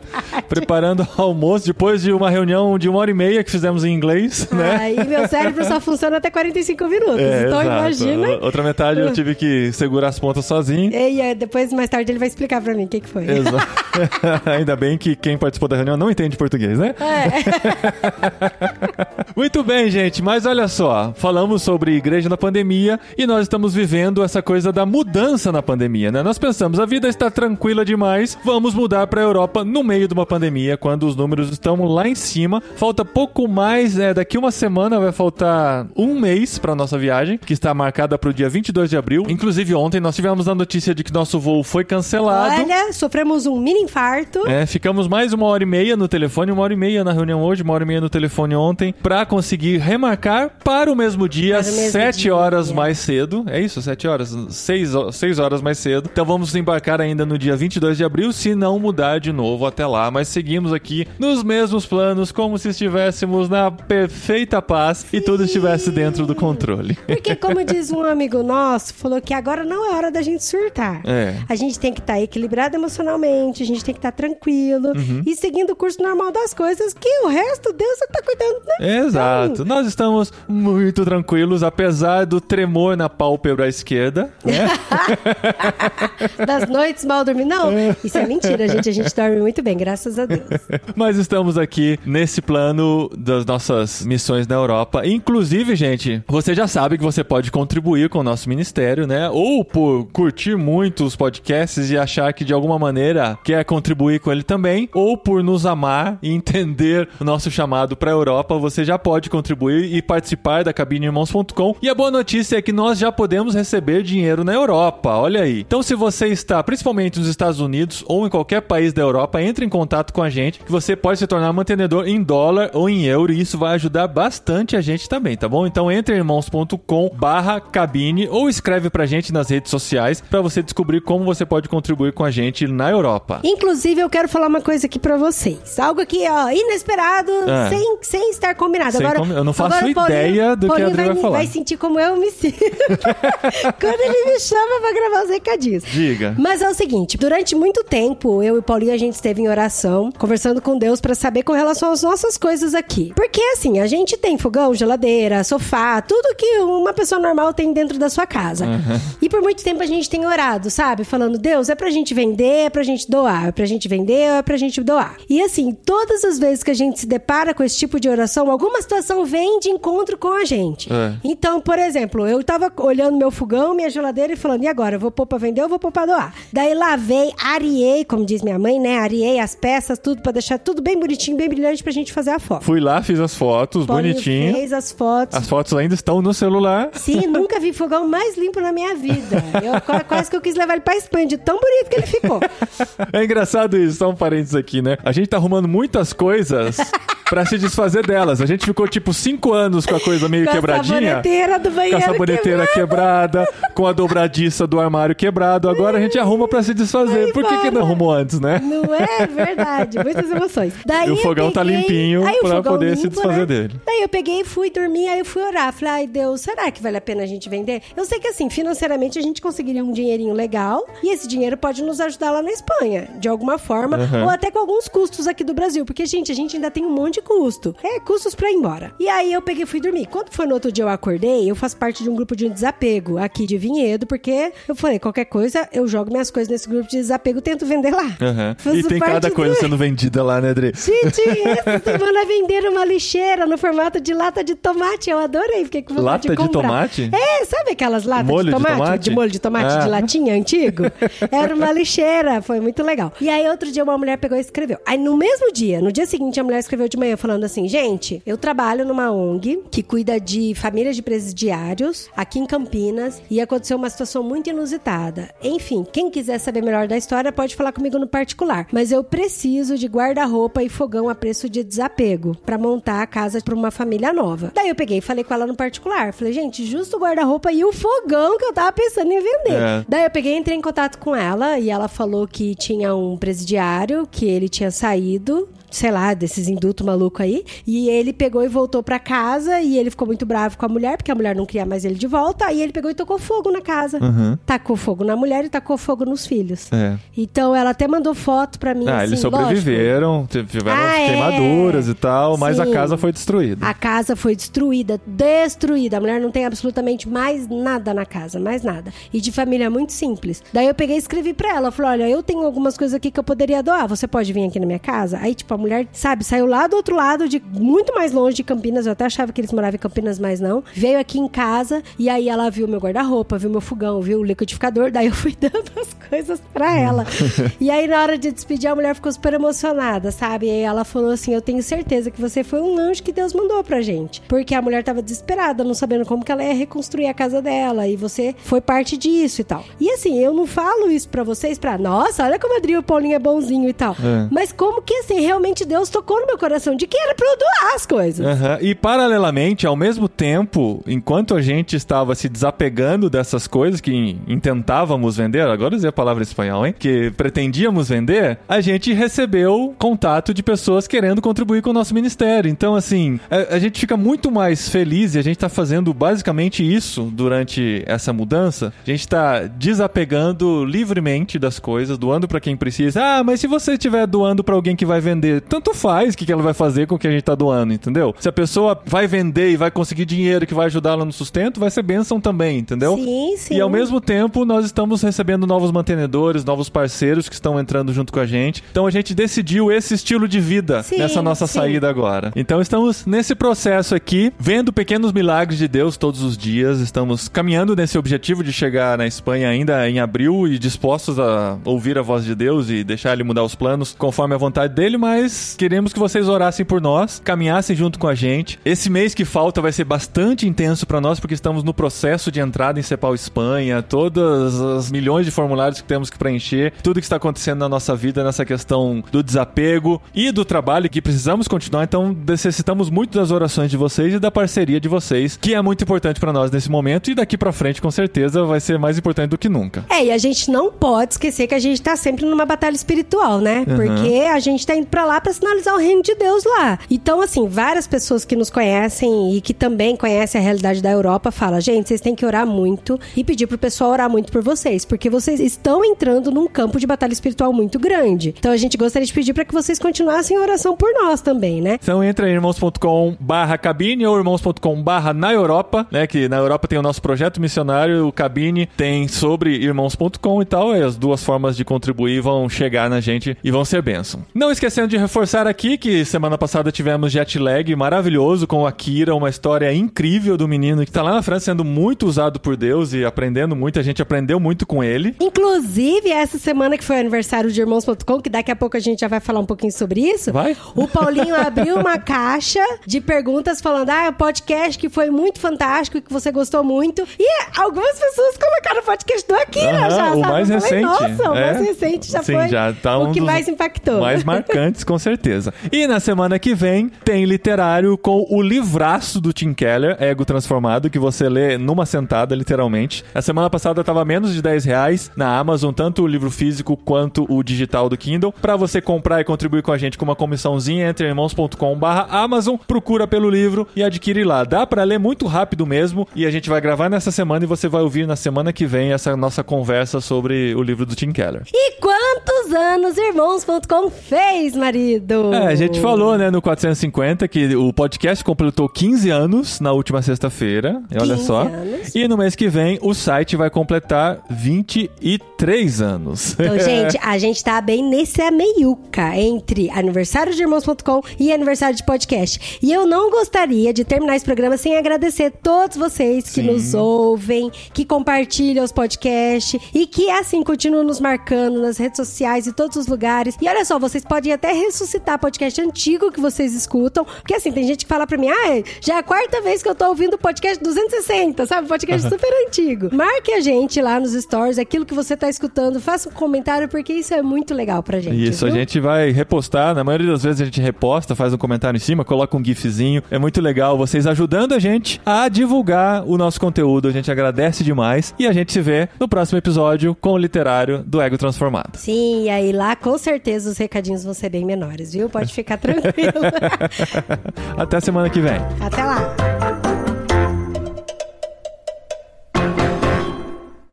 S2: preparando almoço, depois de uma reunião de uma hora e meia que fizemos em inglês, né?
S3: Aí meu cérebro só funciona até 45 minutos.
S2: É,
S3: então
S2: exato.
S3: imagina.
S2: Outra metade eu tive que segurar as pontas sozinho.
S3: E aí, depois, mais tarde, ele vai explicar pra mim o que, que foi.
S2: Exato. Ainda bem que quem participou da reunião não entende português, né? Muito bem, gente, mas olha só, falamos sobre igreja na pandemia e nós estamos vivendo essa coisa da mudança na pandemia, né? Nós pensamos, a vida está tranquila demais, vamos mudar para a Europa no meio de uma pandemia, quando os números estão lá em cima. Falta pouco mais, é, daqui uma semana vai faltar um mês para nossa viagem, que está marcada para o dia 22 de abril. Inclusive ontem nós tivemos a notícia de que nosso voo foi cancelado.
S3: Olha, sofremos um mini infarto.
S2: É, ficamos mais uma hora e meia no telefone, uma hora e meia na reunião hoje, uma hora e meia no telefone ontem, pra conseguir remarcar para o mesmo dia,
S3: Para mesmo
S2: sete
S3: dia.
S2: horas mais cedo. É isso, sete horas? Seis, seis horas mais cedo. Então vamos embarcar ainda no dia 22 de abril, se não mudar de novo até lá. Mas seguimos aqui nos mesmos planos, como se estivéssemos na perfeita paz e tudo estivesse dentro do controle.
S3: Porque, como diz um amigo nosso, falou que agora não é hora da gente surtar.
S2: É.
S3: A gente tem que estar equilibrado emocionalmente, a gente tem que estar tranquilo
S2: Uhum.
S3: e seguindo o curso normal das coisas, que o resto Deus tá cuidando, né?
S2: Exato. Nós estamos muito tranquilos, apesar do tremor na pálpebra esquerda, né?
S3: Das noites mal dormir. Não, isso é mentira, gente. A gente dorme muito bem, graças a Deus.
S2: Mas estamos aqui nesse plano das nossas missões na Europa. Inclusive, gente, você já sabe que você pode contribuir com o nosso ministério, né? Ou por curtir muito os podcasts e achar que de alguma maneira quer contribuir com ele também, ou por nos amar e entender o nosso chamado para a Europa, você já pode contribuir e participar da cabineirmãos.com. E a boa notícia é que nós já podemos receber dinheiro na Europa. Olha aí. Então, se você está principalmente nos Estados Unidos ou em qualquer país da Europa, entre em contato com a gente, que você pode se tornar mantenedor em dólar ou em euro, e isso vai ajudar bastante a gente também, tá bom? Então, entre irmãos.com barra cabine ou escreve pra gente nas redes sociais para você descobrir como você pode contribuir com a gente na Europa.
S3: Inclusive, eu quero falar uma coisa aqui pra vocês. Algo aqui, ó, inesperado,
S2: É.
S3: sem, sem estar combinado.
S2: Sem
S3: Agora,
S2: com- eu não faço
S3: agora o Paulinho-
S2: ideia do que a
S3: Paulinho
S2: Adri
S3: vai,
S2: vai falar.
S3: vai sentir como eu me sinto quando ele me chama pra gravar os recadinhos.
S2: Diga.
S3: Mas é o seguinte, durante muito tempo, eu e Paulinho, a gente esteve em oração, conversando com Deus pra saber com relação às nossas coisas aqui. Porque, assim, a gente tem fogão, geladeira, sofá, tudo que uma pessoa normal tem dentro da sua casa. E por muito tempo a gente tem orado, sabe? Falando, Deus, é pra gente vender, é pra gente doar, é pra gente vender, é pra gente doar. E assim, todas as vezes que a gente se depara com esse tipo de oração, alguma situação vem de encontro com a gente.
S2: É.
S3: Então, por exemplo, eu tava olhando meu fogão, minha geladeira e falando, e agora? Eu vou pôr pra vender ou vou pôr pra doar? Daí lavei, areei, como diz minha mãe, né? Areei as peças, tudo pra deixar tudo bem bonitinho, bem brilhante pra gente fazer a foto.
S2: Fui lá, fiz as fotos,
S3: Paulinho
S2: bonitinho.
S3: fez as fotos.
S2: As fotos ainda estão no celular.
S3: Sim, nunca vi fogão mais limpo na minha vida. Eu, qua- quase que eu quis levar ele pra Espanha, de tão bonito que ele ficou.
S2: É engraçado isso, só um parênteses aqui, né? A gente tá arrumando muitas coisas pra se desfazer delas. A gente ficou tipo cinco anos com a coisa meio
S3: Com a
S2: quebradinha.
S3: saboneteira do
S2: Com
S3: banheiro
S2: a saboneteira
S3: quebrada.
S2: com a dobradiça do armário quebrado. Agora a gente arruma pra se desfazer. Por que, que não arrumou antes, né?
S3: Não é verdade, muitas emoções. Daí
S2: E o fogão tá
S3: peguei-
S2: limpinho
S3: Aí
S2: pra poder se
S3: limpo,
S2: desfazer
S3: né?
S2: dele.
S3: Daí eu peguei e fui dormir, aí eu fui orar. Falei, ai Deus, será que vale a pena a gente vender? Eu sei que assim, financeiramente a gente conseguiria um dinheirinho legal e esse dinheiro pode nos ajudar lá na Espanha, de alguma forma,
S2: Uhum.
S3: ou até com alguns custos aqui do Brasil, porque gente, a gente ainda tem um monte de custo. É, custos pra ir embora. E aí eu peguei e fui dormir. Quando foi no outro dia eu acordei, eu faço parte de um grupo de desapego aqui de Vinhedo, porque eu falei, qualquer coisa, eu jogo minhas coisas nesse grupo de desapego e tento vender lá. Faço
S2: E tem cada
S3: do-
S2: coisa sendo vendida lá, né, Adri?
S3: Gente, essa semana venderam uma lixeira no formato de lata de tomate. Eu adorei, fiquei com vontade
S2: Lata
S3: de
S2: de tomate?
S3: É, sabe aquelas latas
S2: Molho
S3: de
S2: de
S3: tomate?
S2: tomate?
S3: molho de tomate
S2: Ah.
S3: de latinha antigo? Era uma lixeira, foi muito legal. E aí outro dia uma mulher pegou e escreveu. Aí no mesmo dia, no dia seguinte, a mulher escreveu de manhã falando assim: gente, eu trabalho numa ONG que cuida de famílias de presidiários aqui em Campinas e aconteceu uma situação muito inusitada. Enfim, quem quiser saber melhor da história pode falar comigo no particular. Mas eu preciso de guarda-roupa e fogão a preço de desapego pra montar a casa pra uma família nova. Daí eu peguei e falei com ela no particular. Falei, gente, justo o guarda-roupa e o fogão que eu tava pensando em vender.
S2: É.
S3: Daí eu peguei e entrei em contato com ela e ela falou que tinha um presidiário, que ele tinha saído, sei lá, desses indutos maluco aí, e ele pegou e voltou pra casa e ele ficou muito bravo com a mulher, porque a mulher não queria mais ele de volta, aí ele pegou e tocou fogo na casa.
S2: Uhum.
S3: Tacou fogo na mulher e tacou fogo nos filhos.
S2: É.
S3: Então ela até mandou foto pra mim,
S2: Ah,
S3: assim,
S2: eles
S3: lógico.
S2: sobreviveram, tiveram
S3: Ah, é.
S2: queimaduras e tal, mas a
S3: Sim.
S2: casa foi destruída.
S3: A casa foi destruída, destruída. A mulher não tem absolutamente mais nada na casa, mais nada. E de família muito simples. Daí eu peguei e escrevi pra ela. Falei, olha, eu tenho algumas coisas aqui que eu poderia doar. Você pode vir aqui na minha casa? Aí, tipo, a mulher, sabe, saiu lá do outro lado, de muito mais longe de Campinas. Eu até achava que eles moravam em Campinas, mas não. Veio aqui em casa e aí ela viu meu guarda-roupa, viu meu fogão, viu o liquidificador. Daí eu fui dando as coisas pra ela. e aí, na hora de despedir, a mulher ficou super emocionada, sabe? E aí ela falou assim: Eu tenho certeza que você foi um anjo que Deus mandou pra gente. Porque a mulher tava desesperada, não sabendo como que ela ia reconstruir a casa dela. E você foi parte disso e tal. E assim, eu não falo isso pra vocês pra, nossa, olha como o Paulinho é bonzinho e tal.
S2: É.
S3: Mas como que assim, realmente Deus tocou no meu coração de que era pra eu doar as coisas.
S2: Aham. E paralelamente, ao mesmo tempo, enquanto a gente estava se desapegando dessas coisas que intentávamos vender, agora usei a palavra em espanhol, hein? Que pretendíamos vender, a gente recebeu contato de pessoas querendo contribuir com o nosso ministério. Então, assim, a, a gente fica muito mais feliz e a gente tá fazendo basicamente isso durante essa mudança. A gente tá desapegando livremente das coisas, doando pra quem precisa. Ah, mas se você estiver doando pra alguém que vai vender, tanto faz o que, que ela vai fazer com o que a gente tá doando, entendeu? Se a pessoa vai vender e vai conseguir dinheiro que vai ajudar ela no sustento, vai ser bênção também, entendeu?
S3: Sim, sim.
S2: E ao mesmo tempo, nós estamos recebendo novos mantenedores, novos parceiros que estão entrando junto com a gente. Então a gente decidiu esse estilo de vida
S3: Sim,
S2: nessa nossa
S3: sim.
S2: saída agora. Então estamos nesse processo aqui, vendo pequenos milagres de Deus todos os dias. Estamos caminhando nesse objetivo de chegar na Espanha ainda em abril e dispostos a ouvir a voz de Deus e deixar ele mudar os planos conforme a vontade dele, mas queremos que vocês orassem por nós, caminhassem junto com a gente. Esse mês que falta vai ser bastante intenso para nós porque estamos no processo de entrada em Cepal Espanha, todas as milhões de formulários que temos que preencher, tudo que está acontecendo na nossa vida nessa questão do desapego e do trabalho que precisamos continuar, então necessitamos muito das orações de vocês e da parceria de vocês, que é muito importante para nós nesse momento e daqui para frente com certeza vai ser mais importante do que nunca.
S3: É, e a gente não pode esquecer que a gente tá sempre numa batalha espiritual, né?
S2: Uhum.
S3: Porque a gente tá indo pra lá lá para sinalizar o reino de Deus lá. Então, assim, várias pessoas que nos conhecem e que também conhecem a realidade da Europa falam: gente, vocês têm que orar muito e pedir pro pessoal orar muito por vocês, porque vocês estão entrando num campo de batalha espiritual muito grande. Então, a gente gostaria de pedir para que vocês continuassem a oração por nós também, né?
S2: Então entra em irmãos.com barra cabine ou irmãos.com barra na Europa, né? Que na Europa tem o nosso projeto missionário, o cabine tem sobre irmãos.com e tal. E as duas formas de contribuir vão chegar na gente e vão ser bênção. Não esquecendo de reforçar aqui que semana passada tivemos jet lag maravilhoso com o Akira, uma história incrível do menino que tá lá na França sendo muito usado por Deus e aprendendo muito. A gente aprendeu muito com ele.
S3: Inclusive, essa semana que foi o aniversário de irmãos.com, que daqui a pouco a gente já vai falar um pouquinho sobre isso.
S2: Vai?
S3: O Paulinho abriu uma caixa de perguntas falando: ah, o podcast que foi muito fantástico e que você gostou muito. E algumas pessoas colocaram o podcast do Akira
S2: Aham,
S3: já,
S2: o
S3: sabe?
S2: mais
S3: falei,
S2: recente.
S3: Nossa, o
S2: É.
S3: mais recente já
S2: Sim,
S3: foi
S2: já tá
S3: o
S2: um
S3: que
S2: dos
S3: mais impactou.
S2: Mais marcantes, com certeza. E na semana que vem tem literário com o livraço do Tim Keller, Ego Transformado, que você lê numa sentada, literalmente. A semana passada tava menos de 10 reais na Amazon, tanto o livro físico quanto o digital do Kindle. Pra você comprar e contribuir com a gente com uma comissãozinha, entre irmãos.com barra Amazon, procura pelo livro e adquire lá. Dá pra ler muito rápido mesmo e a gente vai gravar nessa semana e você vai ouvir na semana que vem essa nossa conversa sobre o livro do Tim Keller.
S3: E quantos anos irmãos.com fez, marido?
S2: É, a gente falou, né, no 450 que o podcast completou 15 anos na última sexta-feira. Olha
S3: 15
S2: só.
S3: anos.
S2: E no mês que vem o site vai completar 23 anos.
S3: Então, gente, a gente tá bem nesse meiuca entre aniversário de irmãos.com e aniversário de podcast. E eu não gostaria de terminar esse programa sem agradecer todos vocês que
S2: Sim.
S3: nos ouvem, que compartilham os podcasts e que, assim, continuam nos marcando nas redes sociais e todos os lugares. E olha só, vocês podem até ressuscitar podcast antigo que vocês escutam. Porque, assim, tem gente que fala pra mim, ah, já é a quarta vez que eu tô ouvindo o podcast 260, sabe? Podcast super antigo. Marque a gente lá nos stories, aquilo que você tá escutando, faça um comentário, porque isso é muito legal pra gente.
S2: Isso, a
S3: viu?
S2: gente vai repostar. Na maioria das vezes a gente reposta, faz um comentário em cima, coloca um gifzinho. É muito legal vocês ajudando a gente a divulgar o nosso conteúdo. A gente agradece demais. E a gente se vê no próximo episódio com o literário do Ego Transformado.
S3: Sim, e aí lá com certeza os recadinhos vão ser bem menores, viu? Pode ficar tranquilo.
S2: Até semana que vem.
S3: Até lá.